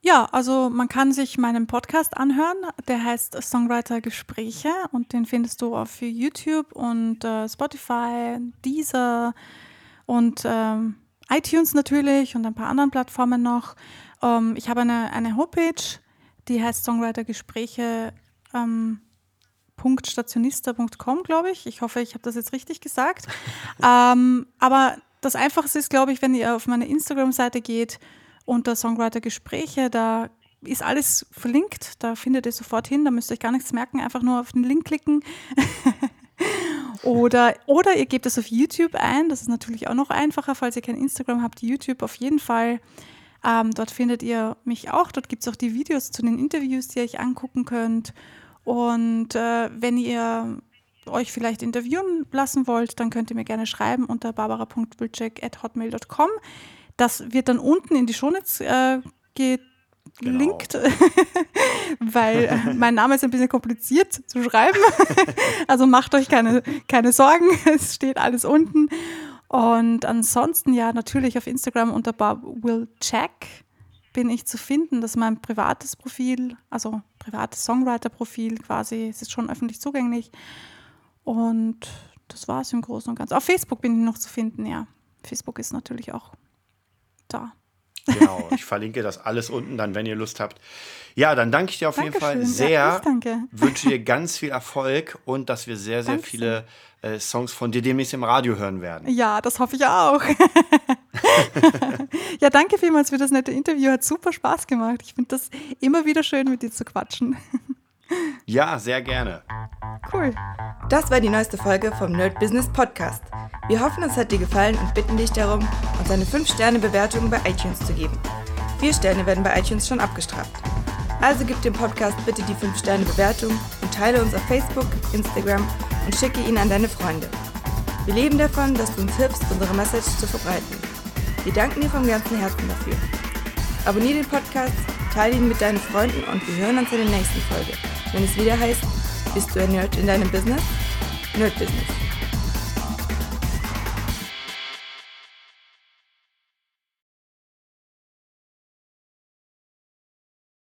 Ja, also man kann sich meinen Podcast anhören. Der heißt Songwriter Gespräche und den findest du auf YouTube und äh, Spotify, Deezer und ähm, iTunes natürlich und ein paar anderen Plattformen noch. Ähm, ich habe eine, eine Homepage, die heißt Songwriter-Gespräche. Ähm, .stationista.com, glaube ich. Ich hoffe, ich habe das jetzt richtig gesagt. ähm, aber das Einfachste ist, glaube ich, wenn ihr auf meine Instagram-Seite geht unter Songwriter-Gespräche, da ist alles verlinkt, da findet ihr sofort hin, da müsst ihr euch gar nichts merken, einfach nur auf den Link klicken. oder, oder ihr gebt es auf YouTube ein, das ist natürlich auch noch einfacher, falls ihr kein Instagram habt, YouTube auf jeden Fall. Ähm, dort findet ihr mich auch, dort gibt es auch die Videos zu den Interviews, die ihr euch angucken könnt. Und äh, wenn ihr euch vielleicht interviewen lassen wollt, dann könnt ihr mir gerne schreiben unter barbara.bulcek.hotmail.com. Das wird dann unten in die Shownotes äh, gelinkt, genau. weil äh, mein Name ist ein bisschen kompliziert zu schreiben. also macht euch keine, keine Sorgen, es steht alles unten. Und ansonsten ja, natürlich auf Instagram unter barbwillcheck bin ich zu finden. Das ist mein privates Profil, also privates Songwriter-Profil quasi. Es ist schon öffentlich zugänglich. Und das war es im Großen und Ganzen. Auf Facebook bin ich noch zu finden, ja. Facebook ist natürlich auch da. Genau, ich verlinke das alles unten dann, wenn ihr Lust habt. Ja, dann danke ich dir auf Dankeschön. jeden Fall sehr. Ja, danke. Wünsche dir ganz viel Erfolg und dass wir sehr, sehr danke. viele äh, Songs von dir demnächst im Radio hören werden. Ja, das hoffe ich auch. ja, danke vielmals für das nette Interview. Hat super Spaß gemacht. Ich finde das immer wieder schön, mit dir zu quatschen. Ja, sehr gerne. Cool. Das war die neueste Folge vom Nerd Business Podcast. Wir hoffen, es hat dir gefallen und bitten dich darum, uns eine 5-Sterne-Bewertung bei iTunes zu geben. Vier Sterne werden bei iTunes schon abgestraft. Also gib dem Podcast bitte die 5-Sterne-Bewertung und teile uns auf Facebook, Instagram und schicke ihn an deine Freunde. Wir leben davon, dass du uns hilfst, unsere Message zu verbreiten. Wir danken dir vom ganzen Herzen dafür. Abonnier den Podcast, teile ihn mit deinen Freunden und wir hören uns in der nächsten Folge wenn es wieder heißt, bist du ein Nerd in deinem Business? Nerd Business.